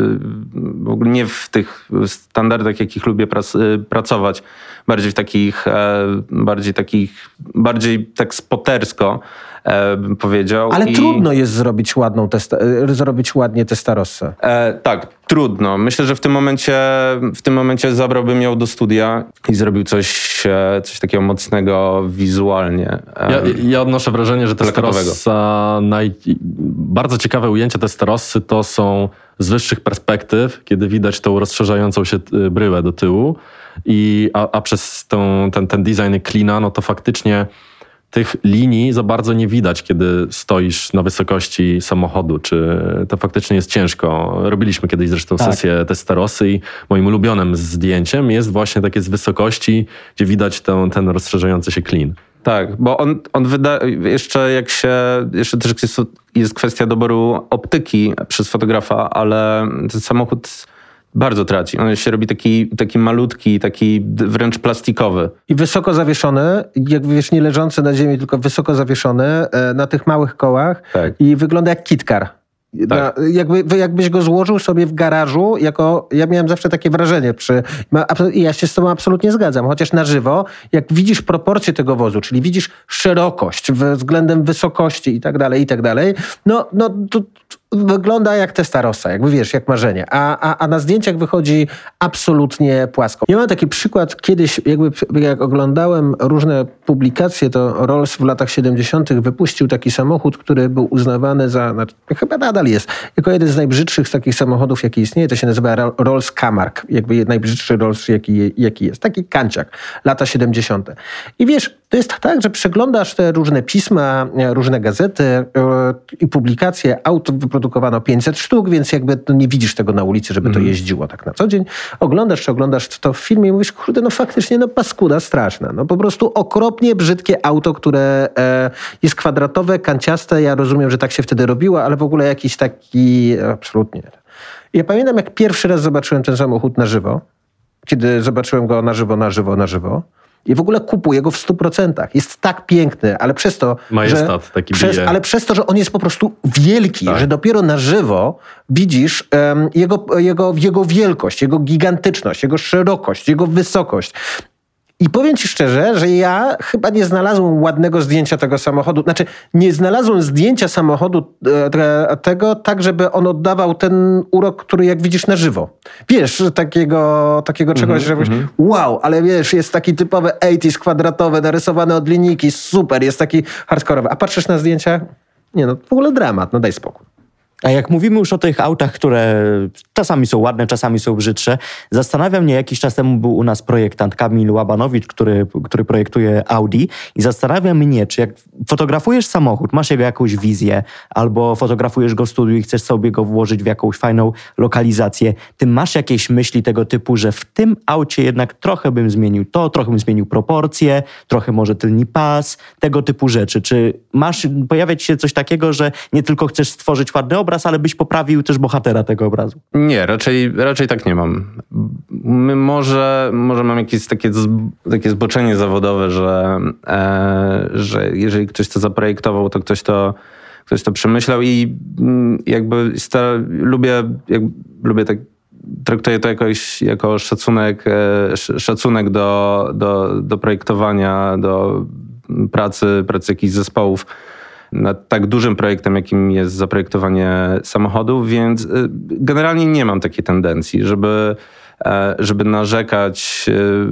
w ogóle nie w tych standardach, jakich lubię y, pracować. Bardziej w takich, e, bardziej takich, bardziej tak spotersko e, bym powiedział. Ale I, trudno jest zrobić, ładną testa, e, zrobić ładnie Testarossa. E, tak, trudno. Myślę, że w tym momencie, w tym momencie zabrałbym ją do studia i zrobił coś, coś takiego mocnego wizualnie. E, Ja, ja odnoszę wrażenie, że. Testarossa, naj... bardzo ciekawe ujęcia Testarossy to są z wyższych perspektyw, kiedy widać tą rozszerzającą się bryłę do tyłu, i, a, a przez tą, ten, ten design cleana, no to faktycznie tych linii za bardzo nie widać, kiedy stoisz na wysokości samochodu, czy to faktycznie jest ciężko. Robiliśmy kiedyś zresztą Tak. sesję Testarossy i moim ulubionym zdjęciem jest właśnie takie z wysokości, gdzie widać ten, ten rozszerzający się clean. Tak, bo on, on wyda, jeszcze jak się, jeszcze też jest, jest kwestia doboru optyki przez fotografa, ale ten samochód bardzo traci. On się robi taki, taki malutki, taki wręcz plastikowy. I wysoko zawieszony, jak wiesz, nie leżący na ziemi, tylko wysoko zawieszony e, na tych małych kołach Tak. i wygląda jak kitkar. Na, jakby, jakbyś go złożył sobie w garażu, jako ja miałem zawsze takie wrażenie przy. I ja się z tobą absolutnie zgadzam, chociaż na żywo, jak widzisz proporcje tego wozu, czyli widzisz szerokość względem wysokości i tak dalej, i tak dalej, no, no to wygląda jak Testarossa, jakby wiesz, jak marzenie. A, a, a na zdjęciach wychodzi absolutnie płasko. Ja mam taki przykład kiedyś, jakby jak oglądałem różne publikacje, to Rolls w latach 70. wypuścił taki samochód, który był uznawany za, znaczy, chyba nadal jest, jako jeden z najbrzydszych z takich samochodów, jaki istnieje. To się nazywa Ro- Rolls Kamark, jakby najbrzydszy Rolls, jaki, jaki jest. Taki kanciak, lata 70. I wiesz, to jest tak, że przeglądasz te różne pisma, e, różne gazety e, i publikacje. Aut wyprodukowano 500 sztuk, więc jakby no nie widzisz tego na ulicy, żeby to jeździło tak na co dzień. Oglądasz czy oglądasz to w filmie i mówisz, kurde, no faktycznie, no paskuda straszna. No po prostu okropnie brzydkie auto, które e, jest kwadratowe, kanciaste. Ja rozumiem, że tak się wtedy robiło, ale w ogóle jakiś taki... Absolutnie. Ja pamiętam, jak pierwszy raz zobaczyłem ten samochód na żywo, kiedy zobaczyłem go na żywo, na żywo, na żywo. I w ogóle kupuję go w 100%. Jest tak piękny, ale przez to. Majestat że, taki przez, bije. Ale przez to, że on jest po prostu wielki, Tak. że dopiero na żywo widzisz em, jego, jego, jego wielkość, jego gigantyczność, jego szerokość, jego wysokość. I powiem ci szczerze, że ja chyba nie znalazłem ładnego zdjęcia tego samochodu. Znaczy, nie znalazłem zdjęcia samochodu e, te- tego tak, żeby on oddawał ten urok, który jak widzisz na żywo. Wiesz, takiego, takiego czegoś, że mówisz, wow, ale wiesz, jest taki typowy 80s kwadratowy, narysowany od linijki, super, jest taki hardkorowy. A patrzysz na zdjęcia? Nie no, w ogóle dramat, no daj spokój. A jak mówimy już o tych autach, które czasami są ładne, czasami są brzydsze, zastanawia mnie, jakiś czas temu był u nas projektant Kamil Łabanowicz, który, który projektuje Audi i zastanawia mnie, czy jak fotografujesz samochód, masz jego jakąś wizję, albo fotografujesz go w studiu i chcesz sobie go włożyć w jakąś fajną lokalizację, ty masz jakieś myśli tego typu, że w tym aucie jednak trochę bym zmienił to, trochę bym zmienił proporcje, trochę może tylni pas, tego typu rzeczy. Czy masz, pojawia ci się coś takiego, że nie tylko chcesz stworzyć ładny obraz, ale byś poprawił też bohatera tego obrazu? Nie, raczej, raczej tak nie mam. My może, może mam jakieś takie, takie zboczenie zawodowe, że, e, że jeżeli ktoś to zaprojektował, to ktoś to, ktoś to przemyślał i mm, jakby lubię, jak, lubię tak traktuję to jakoś, jako szacunek, e, sz- szacunek do, do, do projektowania, do pracy, pracy jakichś zespołów nad tak dużym projektem, jakim jest zaprojektowanie samochodu, więc y, generalnie nie mam takiej tendencji, żeby, e, żeby narzekać,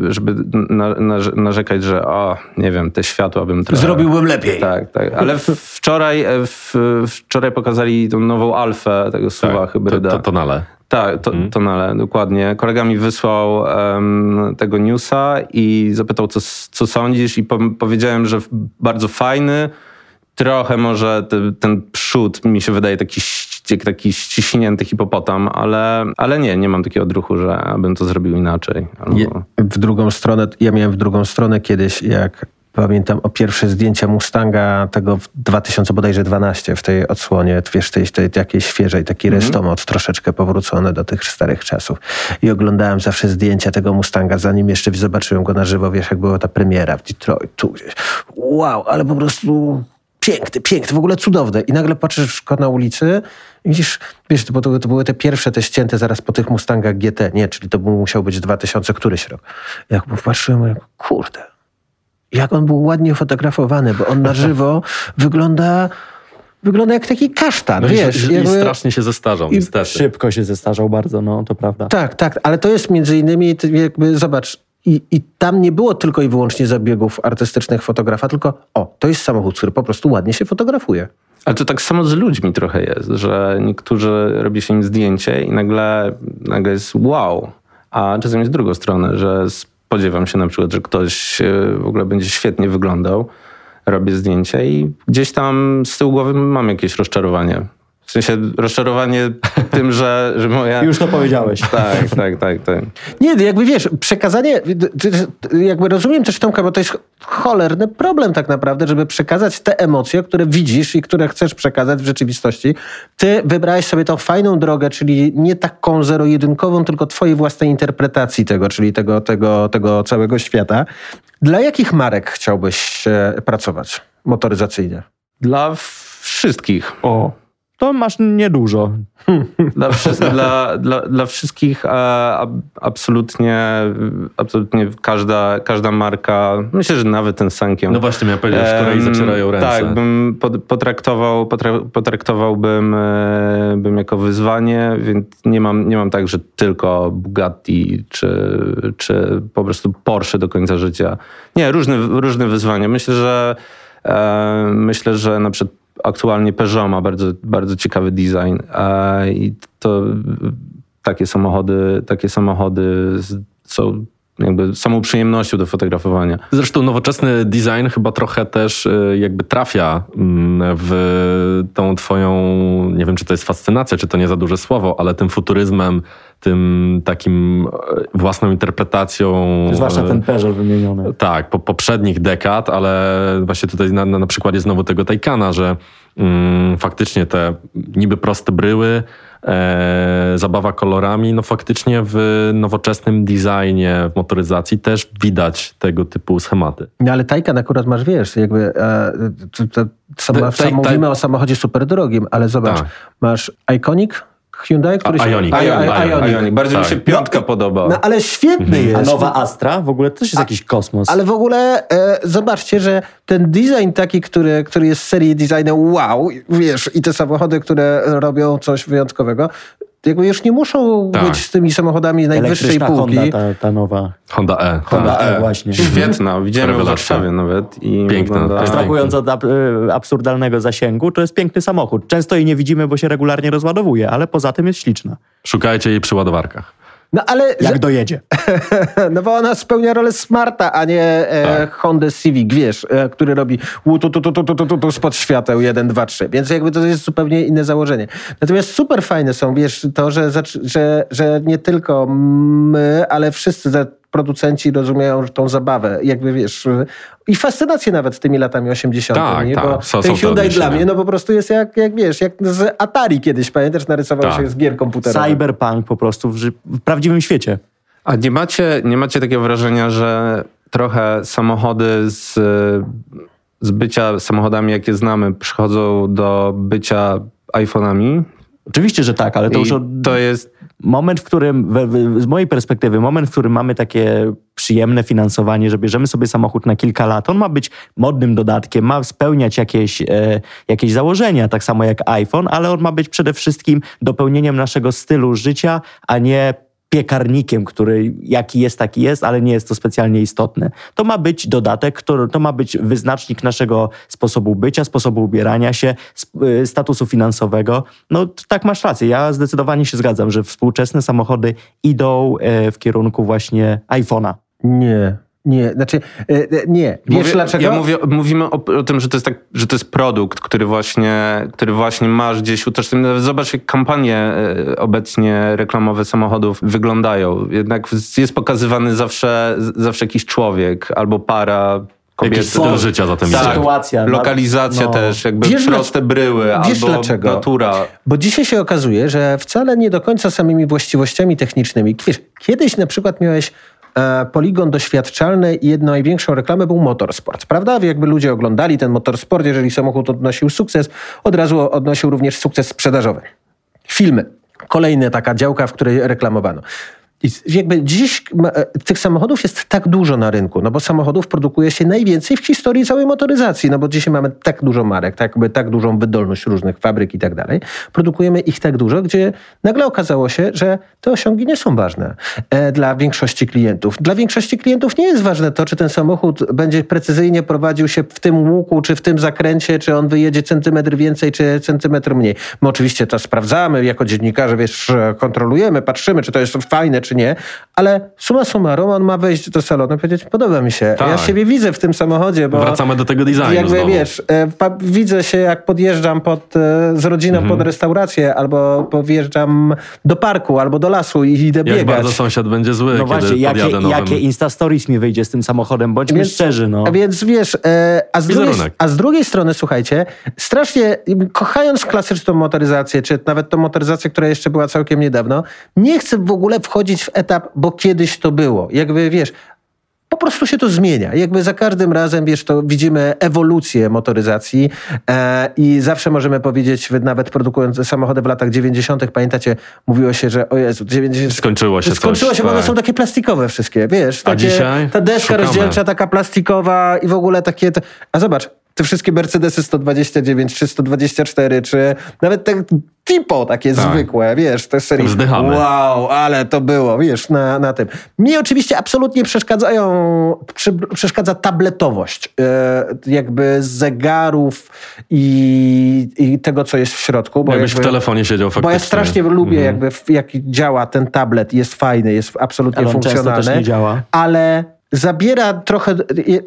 y, żeby na, na, narzekać, że o, nie wiem, te światła bym trochę... Zrobiłbym lepiej. Tak, tak. Ale wczoraj, e, w, wczoraj pokazali tą nową alfę tego suwa Tak, to, hybryda. to, tonale. Tak, to, tonale, dokładnie. Kolega mi wysłał em, tego newsa i zapytał, co, co sądzisz i po, powiedziałem, że bardzo fajny, trochę może te, ten przód mi się wydaje taki, ści- taki ściśnięty hipopotam, ale, ale nie, nie mam takiego odruchu, że bym to zrobił inaczej. Albo... Je, w drugą stronę, ja miałem w drugą stronę kiedyś, jak pamiętam o pierwsze zdjęcia Mustanga tego w 2000 bodajże 12 w tej odsłonie, wiesz, tej, tej takiej świeżej, taki Mhm. restomod troszeczkę powrócony do tych starych czasów. I oglądałem zawsze zdjęcia tego Mustanga, zanim jeszcze zobaczyłem go na żywo, wiesz, jak była ta premiera w Detroit, tu gdzieś. Wow, ale po prostu piękny, piękny, w ogóle cudowny. I nagle patrzysz na ulicy i widzisz, wiesz, to, to, to były te pierwsze, te ścięte zaraz po tych Mustangach GT, nie, czyli to był, musiał być 2000 któryś rok. Jak patrzyłem, mówię, kurde, jak on był ładnie fotografowany, bo on na żywo wygląda, wygląda jak taki kasztan, No wiesz. i, i, jakby- strasznie się zestarzał, i niestety. Szybko się zestarzał bardzo, no to prawda. Tak, tak, ale to jest między innymi, jakby, zobacz, i, i tam nie było tylko i wyłącznie zabiegów artystycznych fotografa, tylko o, to jest samochód, który po prostu ładnie się fotografuje. Ale to tak samo z ludźmi trochę jest, że niektórzy robi się im zdjęcie i nagle, nagle jest wow, a czasem jest drugą stronę, że spodziewam się na przykład, że ktoś e, w ogóle będzie świetnie wyglądał, robię zdjęcie i gdzieś tam z tyłu głowy mam jakieś rozczarowanie. W sensie rozczarowanie tym, że, że moja... Już to powiedziałeś. Tak, tak, tak, tak. Nie, jakby wiesz, przekazanie, jakby rozumiem też Tomka, bo to jest cholerny problem tak naprawdę, żeby przekazać te emocje, które widzisz i które chcesz przekazać w rzeczywistości. Ty wybrałeś sobie tą fajną drogę, czyli nie taką zero-jedynkową, tylko twojej własnej interpretacji tego, czyli tego, tego, tego całego świata. Dla jakich marek chciałbyś e, pracować motoryzacyjnie? Dla wszystkich. O, to masz niedużo. Dla, dla, dla, dla wszystkich e, ab, absolutnie, absolutnie każda, każda marka, myślę, że nawet ten Sankiem. No właśnie, miałem powiedzieć, w Em, zacierają ręce. Tak, bym potraktował, potra, potraktowałbym e, bym jako wyzwanie, więc nie mam, nie mam tak, że tylko Bugatti czy, czy po prostu Porsche do końca życia. Nie, różne, różne wyzwania. Myślę, że e, myślę, że na przykład aktualnie Peugeot ma bardzo, bardzo ciekawy design i to takie samochody, takie samochody są jakby samą przyjemnością do fotografowania. Zresztą nowoczesny design chyba trochę też y, jakby trafia mm, w tą twoją, nie wiem czy to jest fascynacja, czy to nie za duże słowo, ale tym futuryzmem, tym takim e, własną interpretacją. Zwłaszcza e, ten Peugeot wymieniony. Tak, po poprzednich dekad, ale właśnie tutaj na, na, na przykładzie znowu tego Taycana, że mm, faktycznie te niby proste bryły, e, zabawa kolorami, no faktycznie w nowoczesnym designie, w motoryzacji też widać tego typu schematy. No ale Taycan akurat masz, wiesz, jakby e, to, to, Taj- sam, taj- mówimy o samochodzie super drogim, ale zobacz, Tak. masz Iconic Hyundai, który A- się... Ioniq. Ioniq. Ioniq. Ioniq. Bardzo mi Tak. się piątka podoba. No ale świetny A jest. nowa Astra w ogóle też jest jakiś kosmos. Ale w ogóle e, zobaczcie, że ten design taki, który, który jest z serii designu wow, wiesz, i te samochody, które robią coś wyjątkowego, jakby już nie muszą Tak. być z tymi samochodami najwyższej Elektryczna półki. Honda, ta, ta nowa. Honda E. Honda tak. E właśnie. Świetna, widziałem ją w. Warszawie nawet. I Piękna, wygląda- Abstrahując od ab- y, absurdalnego zasięgu, to jest piękny samochód. Często jej nie widzimy, bo się regularnie rozładowuje, ale poza tym jest śliczna. Szukajcie jej przy ładowarkach. No ale, Jak dojedzie. no bo ona spełnia rolę Smarta, a nie e, Tak. Honda Civic, wiesz, e, który robi tu, tu, tu, tu, tu, tu, tu, tu spod świateł 1, 2, 3. Więc jakby to jest zupełnie inne założenie. Natomiast super fajne są, wiesz, to, że, że, że nie tylko my, ale wszyscy za- producenci rozumieją tą zabawę, jakby wiesz, i fascynację nawet tymi latami 80. Tak, nie? tak. Bo Są- ten Hyundai dla mnie, no po prostu jest jak, jak wiesz, jak z Atari kiedyś, pamiętasz, narysował Tak. się z gier komputerowych. Cyberpunk po prostu w, w prawdziwym świecie. A nie macie, nie macie takiego wrażenia, że trochę samochody z, z bycia samochodami, jakie znamy, przychodzą do bycia iPhone'ami? Oczywiście, że tak, ale to I już od... to jest moment, w którym, z mojej perspektywy, moment, w którym mamy takie przyjemne finansowanie, że bierzemy sobie samochód na kilka lat, on ma być modnym dodatkiem, ma spełniać jakieś, e, jakieś założenia, tak samo jak iPhone, ale on ma być przede wszystkim dopełnieniem naszego stylu życia, a nie piekarnikiem, który jaki jest, taki jest, ale nie jest to specjalnie istotne. To ma być dodatek, który, to ma być wyznacznik naszego sposobu bycia, sposobu ubierania się, y, statusu finansowego. No tak masz rację. Ja zdecydowanie się zgadzam, że współczesne samochody idą e, w kierunku właśnie iPhone'a. Nie, nie, znaczy, e, e, nie. Wiesz Mówię- dlaczego? Ja mówię, mówimy o, o tym, że to jest tak, że to jest produkt, który właśnie, który właśnie masz gdzieś utożsamiony. Zobacz, jak kampanie e, obecnie reklamowe samochodów wyglądają. Jednak jest pokazywany zawsze, zawsze jakiś człowiek albo para, kobiety. Jakiś styl życia za tym Tak. Sytuacja. Lokalizacja no. też, jakby Wiesz, proste bryły wiesz albo dlaczego? natura. Bo dzisiaj się okazuje, że wcale nie do końca samymi właściwościami technicznymi. Wiesz, kiedyś na przykład miałeś poligon doświadczalny i jedną największą reklamę był motorsport, prawda? Jakby ludzie oglądali ten motorsport, jeżeli samochód odnosił sukces, od razu odnosił również sukces sprzedażowy. Filmy. Kolejna taka działka, w której reklamowano. Jakby dziś e, tych samochodów jest tak dużo na rynku, no bo samochodów produkuje się najwięcej w historii całej motoryzacji, no bo dzisiaj mamy tak dużo marek, tak, tak dużą wydolność różnych fabryk i tak dalej. Produkujemy ich tak dużo, gdzie nagle okazało się, że te osiągi nie są ważne e, dla większości klientów. Dla większości klientów nie jest ważne to, czy ten samochód będzie precyzyjnie prowadził się w tym łuku, czy w tym zakręcie, czy on wyjedzie centymetr więcej, czy centymetr mniej. My oczywiście to sprawdzamy jako dziennikarze, wiesz, kontrolujemy, patrzymy, czy to jest fajne, czy nie, ale suma summarum on ma wejść do salonu i powiedzieć, podoba mi się, Tak. ja siebie widzę w tym samochodzie, bo Wracamy do tego designu jakby znowu. wiesz, e, widzę się jak podjeżdżam pod, e, z rodziną Mhm. pod restaurację, albo podjeżdżam do parku, albo do lasu i idę Jak biegać. bardzo sąsiad będzie zły, No kiedy właśnie, jakie, nowym. jakie Insta Stories mi wyjdzie z tym samochodem, bądźmy Więc- szczerzy, no. Więc wiesz, e, a, z drugiej, a z drugiej strony, słuchajcie, strasznie kochając klasyczną motoryzację, czy nawet tą motoryzację, która jeszcze była całkiem niedawno, nie chcę w ogóle wchodzić w etap, bo kiedyś to było. Jakby wiesz, po prostu się to zmienia. Jakby za każdym razem, wiesz, to widzimy ewolucję motoryzacji e, i zawsze możemy powiedzieć, nawet produkując samochody w latach 90., pamiętacie, mówiło się, że o Jezu, 90... Skończyło się Skończyło coś, się, bo one tak. są takie plastikowe wszystkie, wiesz. A Takie, dzisiaj Ta deska szukamy. rozdzielcza taka plastikowa i w ogóle takie... A zobacz, te wszystkie Mercedesy 129 czy 124, czy nawet te Tipo takie Tak. zwykłe, wiesz, te serii. Wzdychamy. Wow, ale to było, wiesz, na, na tym. Mi oczywiście absolutnie przeszkadzają, przy, przeszkadza tabletowość e, jakby zegarów i, i tego, co jest w środku. Bo Jakbyś w jakby- telefonie siedział faktycznie. bo ja strasznie lubię, Mhm. jakby w, jak działa ten tablet, jest fajny, jest absolutnie Ale funkcjonalny. też nie działa. Ale zabiera trochę.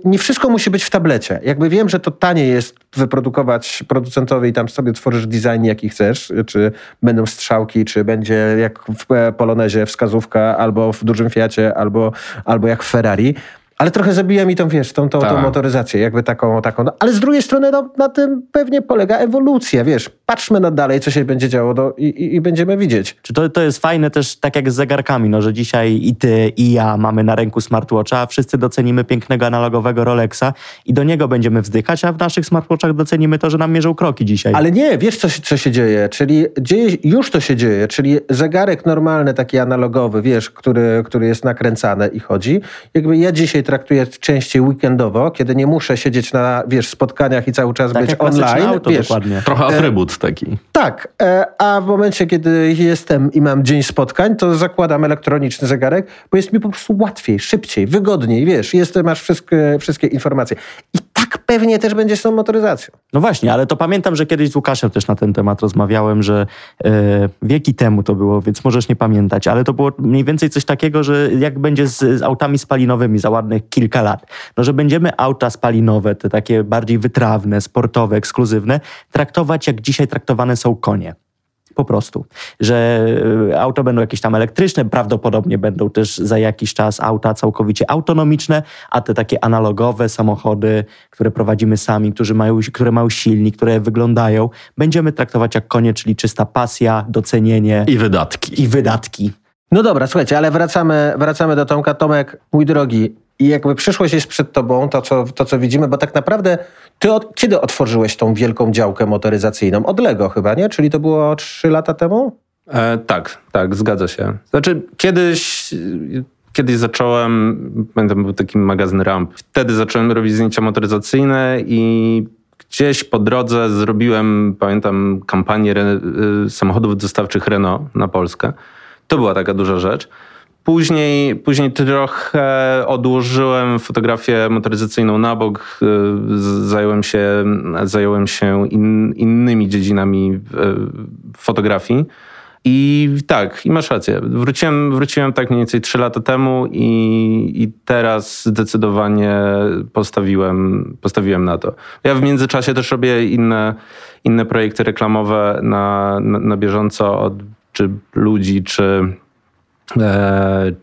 Nie wszystko musi być w tablecie. Jakby wiem, że to taniej jest wyprodukować producentowi i tam sobie tworzysz design, jaki chcesz, czy będą strzałki, czy będzie jak w e, Polonezie wskazówka, albo w dużym Fiacie, albo, albo jak w Ferrari. Ale trochę zabija mi tą, wiesz, tą, tą, tą Tak. motoryzację, jakby taką, taką. No, ale z drugiej strony no, na tym pewnie polega ewolucja, wiesz. Patrzmy na dalej, co się będzie działo do, i, i, i będziemy widzieć. Czy to, to jest fajne też tak jak z zegarkami, no, że dzisiaj i ty, i ja mamy na ręku smartwatcha, a wszyscy docenimy pięknego analogowego Rolexa i do niego będziemy wzdychać, a w naszych smartwatchach docenimy to, że nam mierzą kroki dzisiaj. Ale nie, wiesz co, się- co się dzieje, czyli dzieje, już to się dzieje, czyli zegarek normalny, taki analogowy, wiesz, który, który jest nakręcany i chodzi. Jakby ja dzisiaj traktuję częściej weekendowo, kiedy nie muszę siedzieć na, wiesz, spotkaniach i cały czas tak być online, auto wiesz. dokładnie. Trochę atrybut taki. Tak, e, a w momencie, kiedy jestem i mam dzień spotkań, to zakładam elektroniczny zegarek, bo jest mi po prostu łatwiej, szybciej, wygodniej, wiesz, jest, masz wszystkie, wszystkie informacje. I pewnie też będzie z tą motoryzacją. No właśnie, ale to pamiętam, że kiedyś z Łukaszem też na ten temat rozmawiałem, że e, wieki temu to było, więc możesz nie pamiętać, ale to było mniej więcej coś takiego, że jak będzie z, z autami spalinowymi za ładnych kilka lat, no że będziemy auta spalinowe, te takie bardziej wytrawne, sportowe, ekskluzywne, traktować jak dzisiaj traktowane są konie. Po prostu. Że e, auto będą jakieś tam elektryczne, prawdopodobnie będą też za jakiś czas auta całkowicie autonomiczne, a te takie analogowe samochody, które prowadzimy sami, którzy mają, które mają silnik, które wyglądają, będziemy traktować jak konie, czyli czysta pasja, docenienie I wydatki. i wydatki. No dobra, słuchajcie, ale wracamy, wracamy do Tomka. Tomek, mój drogi, i jakby przyszłość jest przed tobą, to co, to co widzimy, bo tak naprawdę ty od, kiedy otworzyłeś tą wielką działkę motoryzacyjną? Od Lego chyba, nie? Czyli to było trzy lata temu? E, tak, tak, zgadza się. Znaczy, kiedyś, kiedyś zacząłem, pamiętam, był taki magazyn Ramp. Wtedy zacząłem robić zdjęcia motoryzacyjne i gdzieś po drodze zrobiłem, pamiętam, kampanię y, samochodów dostawczych Renault na Polskę. To była taka duża rzecz. Później, później trochę odłożyłem fotografię motoryzacyjną na bok, y, zająłem się, zająłem się in, innymi dziedzinami y, fotografii. I tak, i masz rację. Wróciłem, wróciłem tak mniej więcej 3 lata temu i, i teraz zdecydowanie postawiłem, postawiłem na to. Ja w międzyczasie też robię inne, inne projekty reklamowe na, na, na bieżąco od czy ludzi, czy,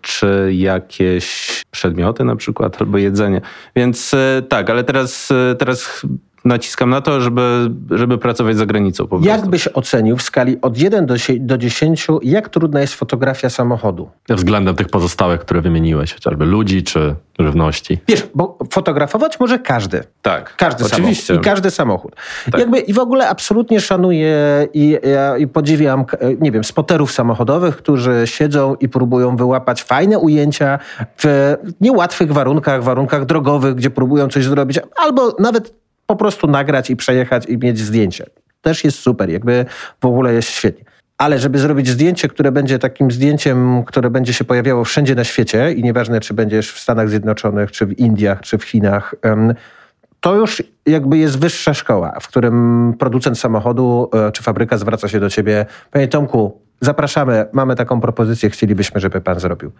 czy jakieś przedmioty na przykład, albo jedzenie. Więc e, tak, ale teraz, e, teraz naciskam na to, żeby, żeby pracować za granicą po prostu. Jak byś ocenił w skali od 1 do, do 10, jak trudna jest fotografia samochodu? Względem tych pozostałych, które wymieniłeś, chociażby ludzi czy żywności. Wiesz, bo fotografować może każdy. Tak, Każdy oczywiście. samochód. I każdy samochód. Tak. Jakby i w ogóle absolutnie szanuję i, ja, i podziwiam, nie wiem, spoterów samochodowych, którzy siedzą i próbują wyłapać fajne ujęcia w niełatwych warunkach, warunkach drogowych, gdzie próbują coś zrobić, albo nawet po prostu nagrać i przejechać i mieć zdjęcie. Też jest super, jakby w ogóle jest świetnie. Ale żeby zrobić zdjęcie, które będzie takim zdjęciem, które będzie się pojawiało wszędzie na świecie i nieważne, czy będziesz w Stanach Zjednoczonych, czy w Indiach, czy w Chinach, to już jakby jest wyższa szkoła, w którym producent samochodu e, czy fabryka zwraca się do ciebie. Panie Tomku, zapraszamy, mamy taką propozycję, chcielibyśmy, żeby pan zrobił.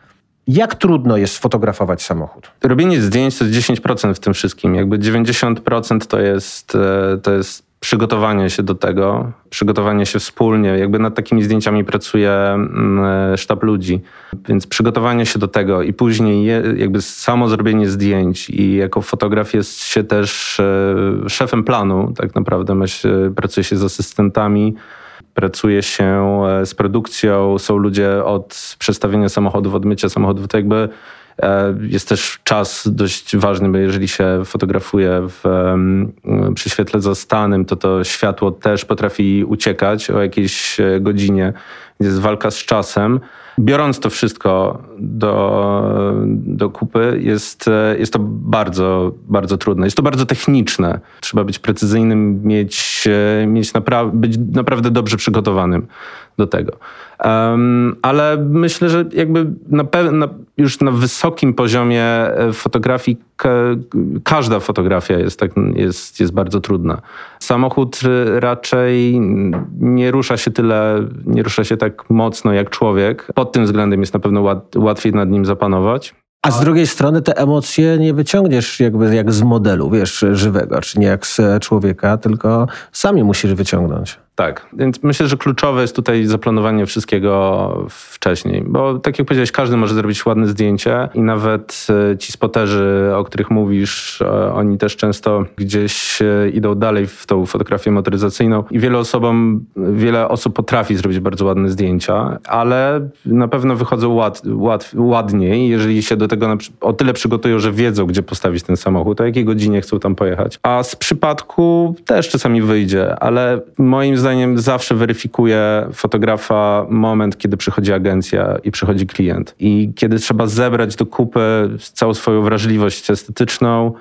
Jak trudno jest sfotografować samochód? Robienie zdjęć to jest 10% w tym wszystkim. Jakby 90% to jest, e, to jest przygotowanie się do tego, przygotowanie się wspólnie. Jakby nad takimi zdjęciami pracuje mm, e, sztab ludzi. Więc przygotowanie się do tego i później je, jakby samo zrobienie zdjęć i jako fotograf jest się też e, szefem planu. Tak naprawdę się, pracuje się z asystentami, pracuje się e, z produkcją, są ludzie od przestawienia samochodów, od mycia samochodów, to jakby e, jest też czas dość ważny, bo jeżeli się fotografuje w, przy świetle zastanym, to to światło też potrafi uciekać o jakiejś e, godzinie. Jest walka z czasem. Biorąc to wszystko do, do kupy, jest, e, jest to bardzo, bardzo trudne. Jest to bardzo techniczne. Trzeba być precyzyjnym, mieć, e, mieć napra- być naprawdę dobrze przygotowanym do tego. Em, ale myślę, że jakby na na, już na wysokim poziomie e, fotografii ka- każda fotografia jest, tak, jest, jest bardzo trudna. Samochód raczej nie rusza się tyle, nie rusza się tak mocno jak człowiek. Pod tym względem jest na pewno łat, łatwiej nad nim zapanować. A z drugiej strony te emocje nie wyciągniesz jakby jak z modelu, wiesz, żywego, czy nie jak z człowieka, tylko sami musisz wyciągnąć. Tak, więc myślę, że kluczowe jest tutaj zaplanowanie wszystkiego wcześniej, bo tak jak powiedziałeś, każdy może zrobić ładne zdjęcie i nawet e, ci spoterzy, o których mówisz, e, oni też często gdzieś e, idą dalej w tą fotografię motoryzacyjną i wiele osobom, wiele osób potrafi zrobić bardzo ładne zdjęcia, ale na pewno wychodzą ład, ład, ładniej, jeżeli się do tego o tyle przygotują, że wiedzą, gdzie postawić ten samochód, o jakiej godzinie chcą tam pojechać. A z przypadku też czasami wyjdzie, ale moim zdaniem zawsze weryfikuje fotografa moment, kiedy przychodzi agencja i przychodzi klient. I kiedy trzeba zebrać do kupy całą swoją wrażliwość estetyczną,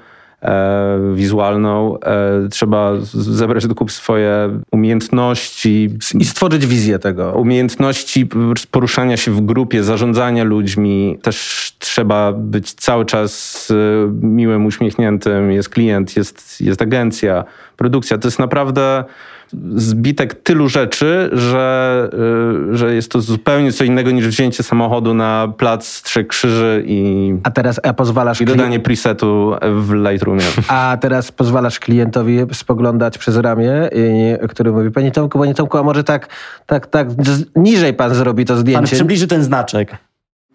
e, wizualną, e, trzeba zebrać do kupy swoje umiejętności, I stworzyć wizję tego. umiejętności poruszania się w grupie, zarządzania ludźmi. Też trzeba być cały czas y, miłym, uśmiechniętym. Jest klient, jest, jest agencja, produkcja. To jest naprawdę zbitek tylu rzeczy, że, y, że jest to zupełnie co innego niż wzięcie samochodu na plac Trzech Krzyży i, A teraz a pozwalasz i klien- dodanie presetu w Lightroomie. A teraz pozwalasz klientowi spoglądać przez ramię, i, który mówi, panie Tomku, panie Tomku, a może tak, tak, tak niżej pan zrobi to Pan zdjęcie. przybliży ten znaczek.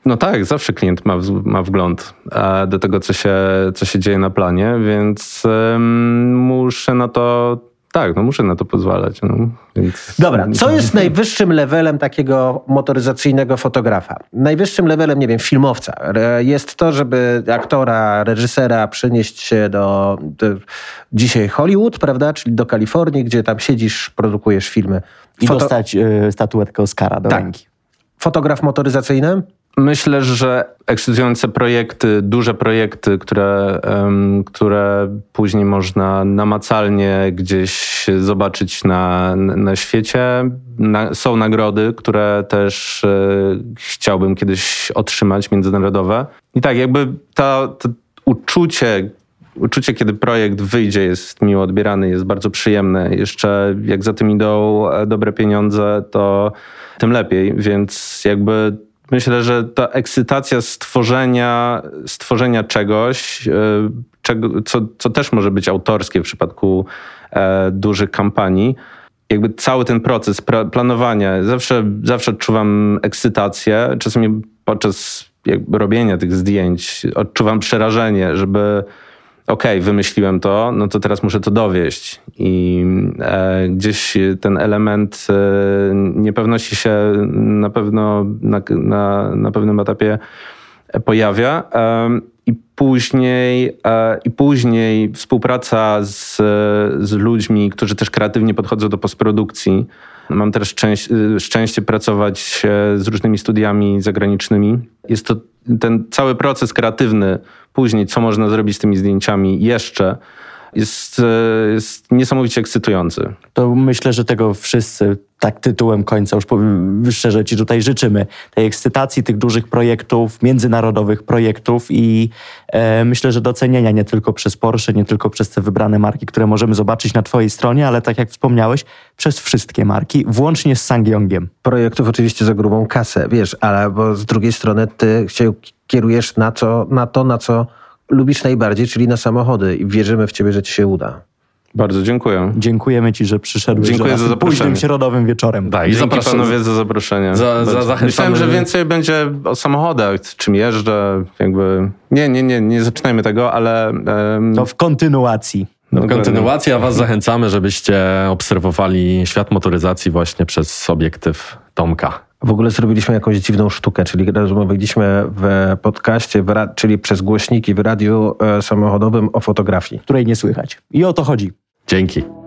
No tak, zawsze klient ma, ma wgląd e, do tego, co się, co się dzieje na planie, więc em, muszę na to, tak, no muszę na to pozwalać. No, więc, Dobra, co jest najwyższym levelem takiego motoryzacyjnego fotografa? Najwyższym levelem, nie wiem, filmowca. Jest to, żeby aktora, reżysera przynieść się do, do dzisiaj Hollywood, prawda? Czyli do Kalifornii, gdzie tam siedzisz, produkujesz filmy. I Foto- dostać y, statuetkę Oscara do Tak. ręki. Fotograf motoryzacyjny? Myślę, że ekscytujące projekty, duże projekty, które, które później można namacalnie gdzieś zobaczyć na, na świecie. Na, są nagrody, które też e, chciałbym kiedyś otrzymać, międzynarodowe. I tak, jakby to uczucie, uczucie, kiedy projekt wyjdzie, jest miło odbierany, jest bardzo przyjemne. Jeszcze jak za tym idą e, dobre pieniądze, to tym lepiej, więc jakby myślę, że ta ekscytacja stworzenia, stworzenia czegoś, e, czego, co, co też może być autorskie w przypadku e, dużych kampanii, jakby cały ten proces pra- planowania, zawsze, zawsze odczuwam ekscytację, czasami podczas robienia tych zdjęć odczuwam przerażenie, żeby okej, wymyśliłem to, no to teraz muszę to dowieść. I e, gdzieś ten element e, niepewności się na pewno na, na, na pewnym etapie pojawia. E, I później, e, I później współpraca z, z ludźmi, którzy też kreatywnie podchodzą do postprodukcji. Mam też szczęś, szczęście pracować e, z różnymi studiami zagranicznymi. Jest to ten cały proces kreatywny, później co można zrobić z tymi zdjęciami jeszcze, jest, e, jest niesamowicie ekscytujący. To myślę, że tego wszyscy tak tytułem końca już powiem, szczerze Ci tutaj życzymy. Tej ekscytacji tych dużych projektów, międzynarodowych projektów i e, myślę, że docenienia nie tylko przez Porsche, nie tylko przez te wybrane marki, które możemy zobaczyć na Twojej stronie, ale tak jak wspomniałeś, przez wszystkie marki, włącznie z Sangyongiem. Projektów oczywiście za grubą kasę, wiesz, ale bo z drugiej strony ty się kierujesz na, co, na to, na co lubisz najbardziej, czyli na samochody i wierzymy w ciebie, że ci się uda. Bardzo dziękuję. Dziękujemy Ci, że przyszedłeś Dziękuję za zaproszenie. późnym środowym wieczorem. Tak, i Dzięki zapraszam. panowie za zaproszenie. Za- za-. Myślałem, że więcej będzie o samochodach, czym jeżdżę, jakby... Nie, nie, nie, nie zaczynajmy tego, ale... em, To w kontynuacji. W dokładnie. kontynuacji, a Was zachęcamy, żebyście obserwowali świat motoryzacji właśnie przez obiektyw Tomka. W ogóle zrobiliśmy jakąś dziwną sztukę, czyli rozmawialiśmy w podcaście, w ra- czyli przez głośniki w radiu e, samochodowym o fotografii. której nie słychać. I o to chodzi. Dzięki.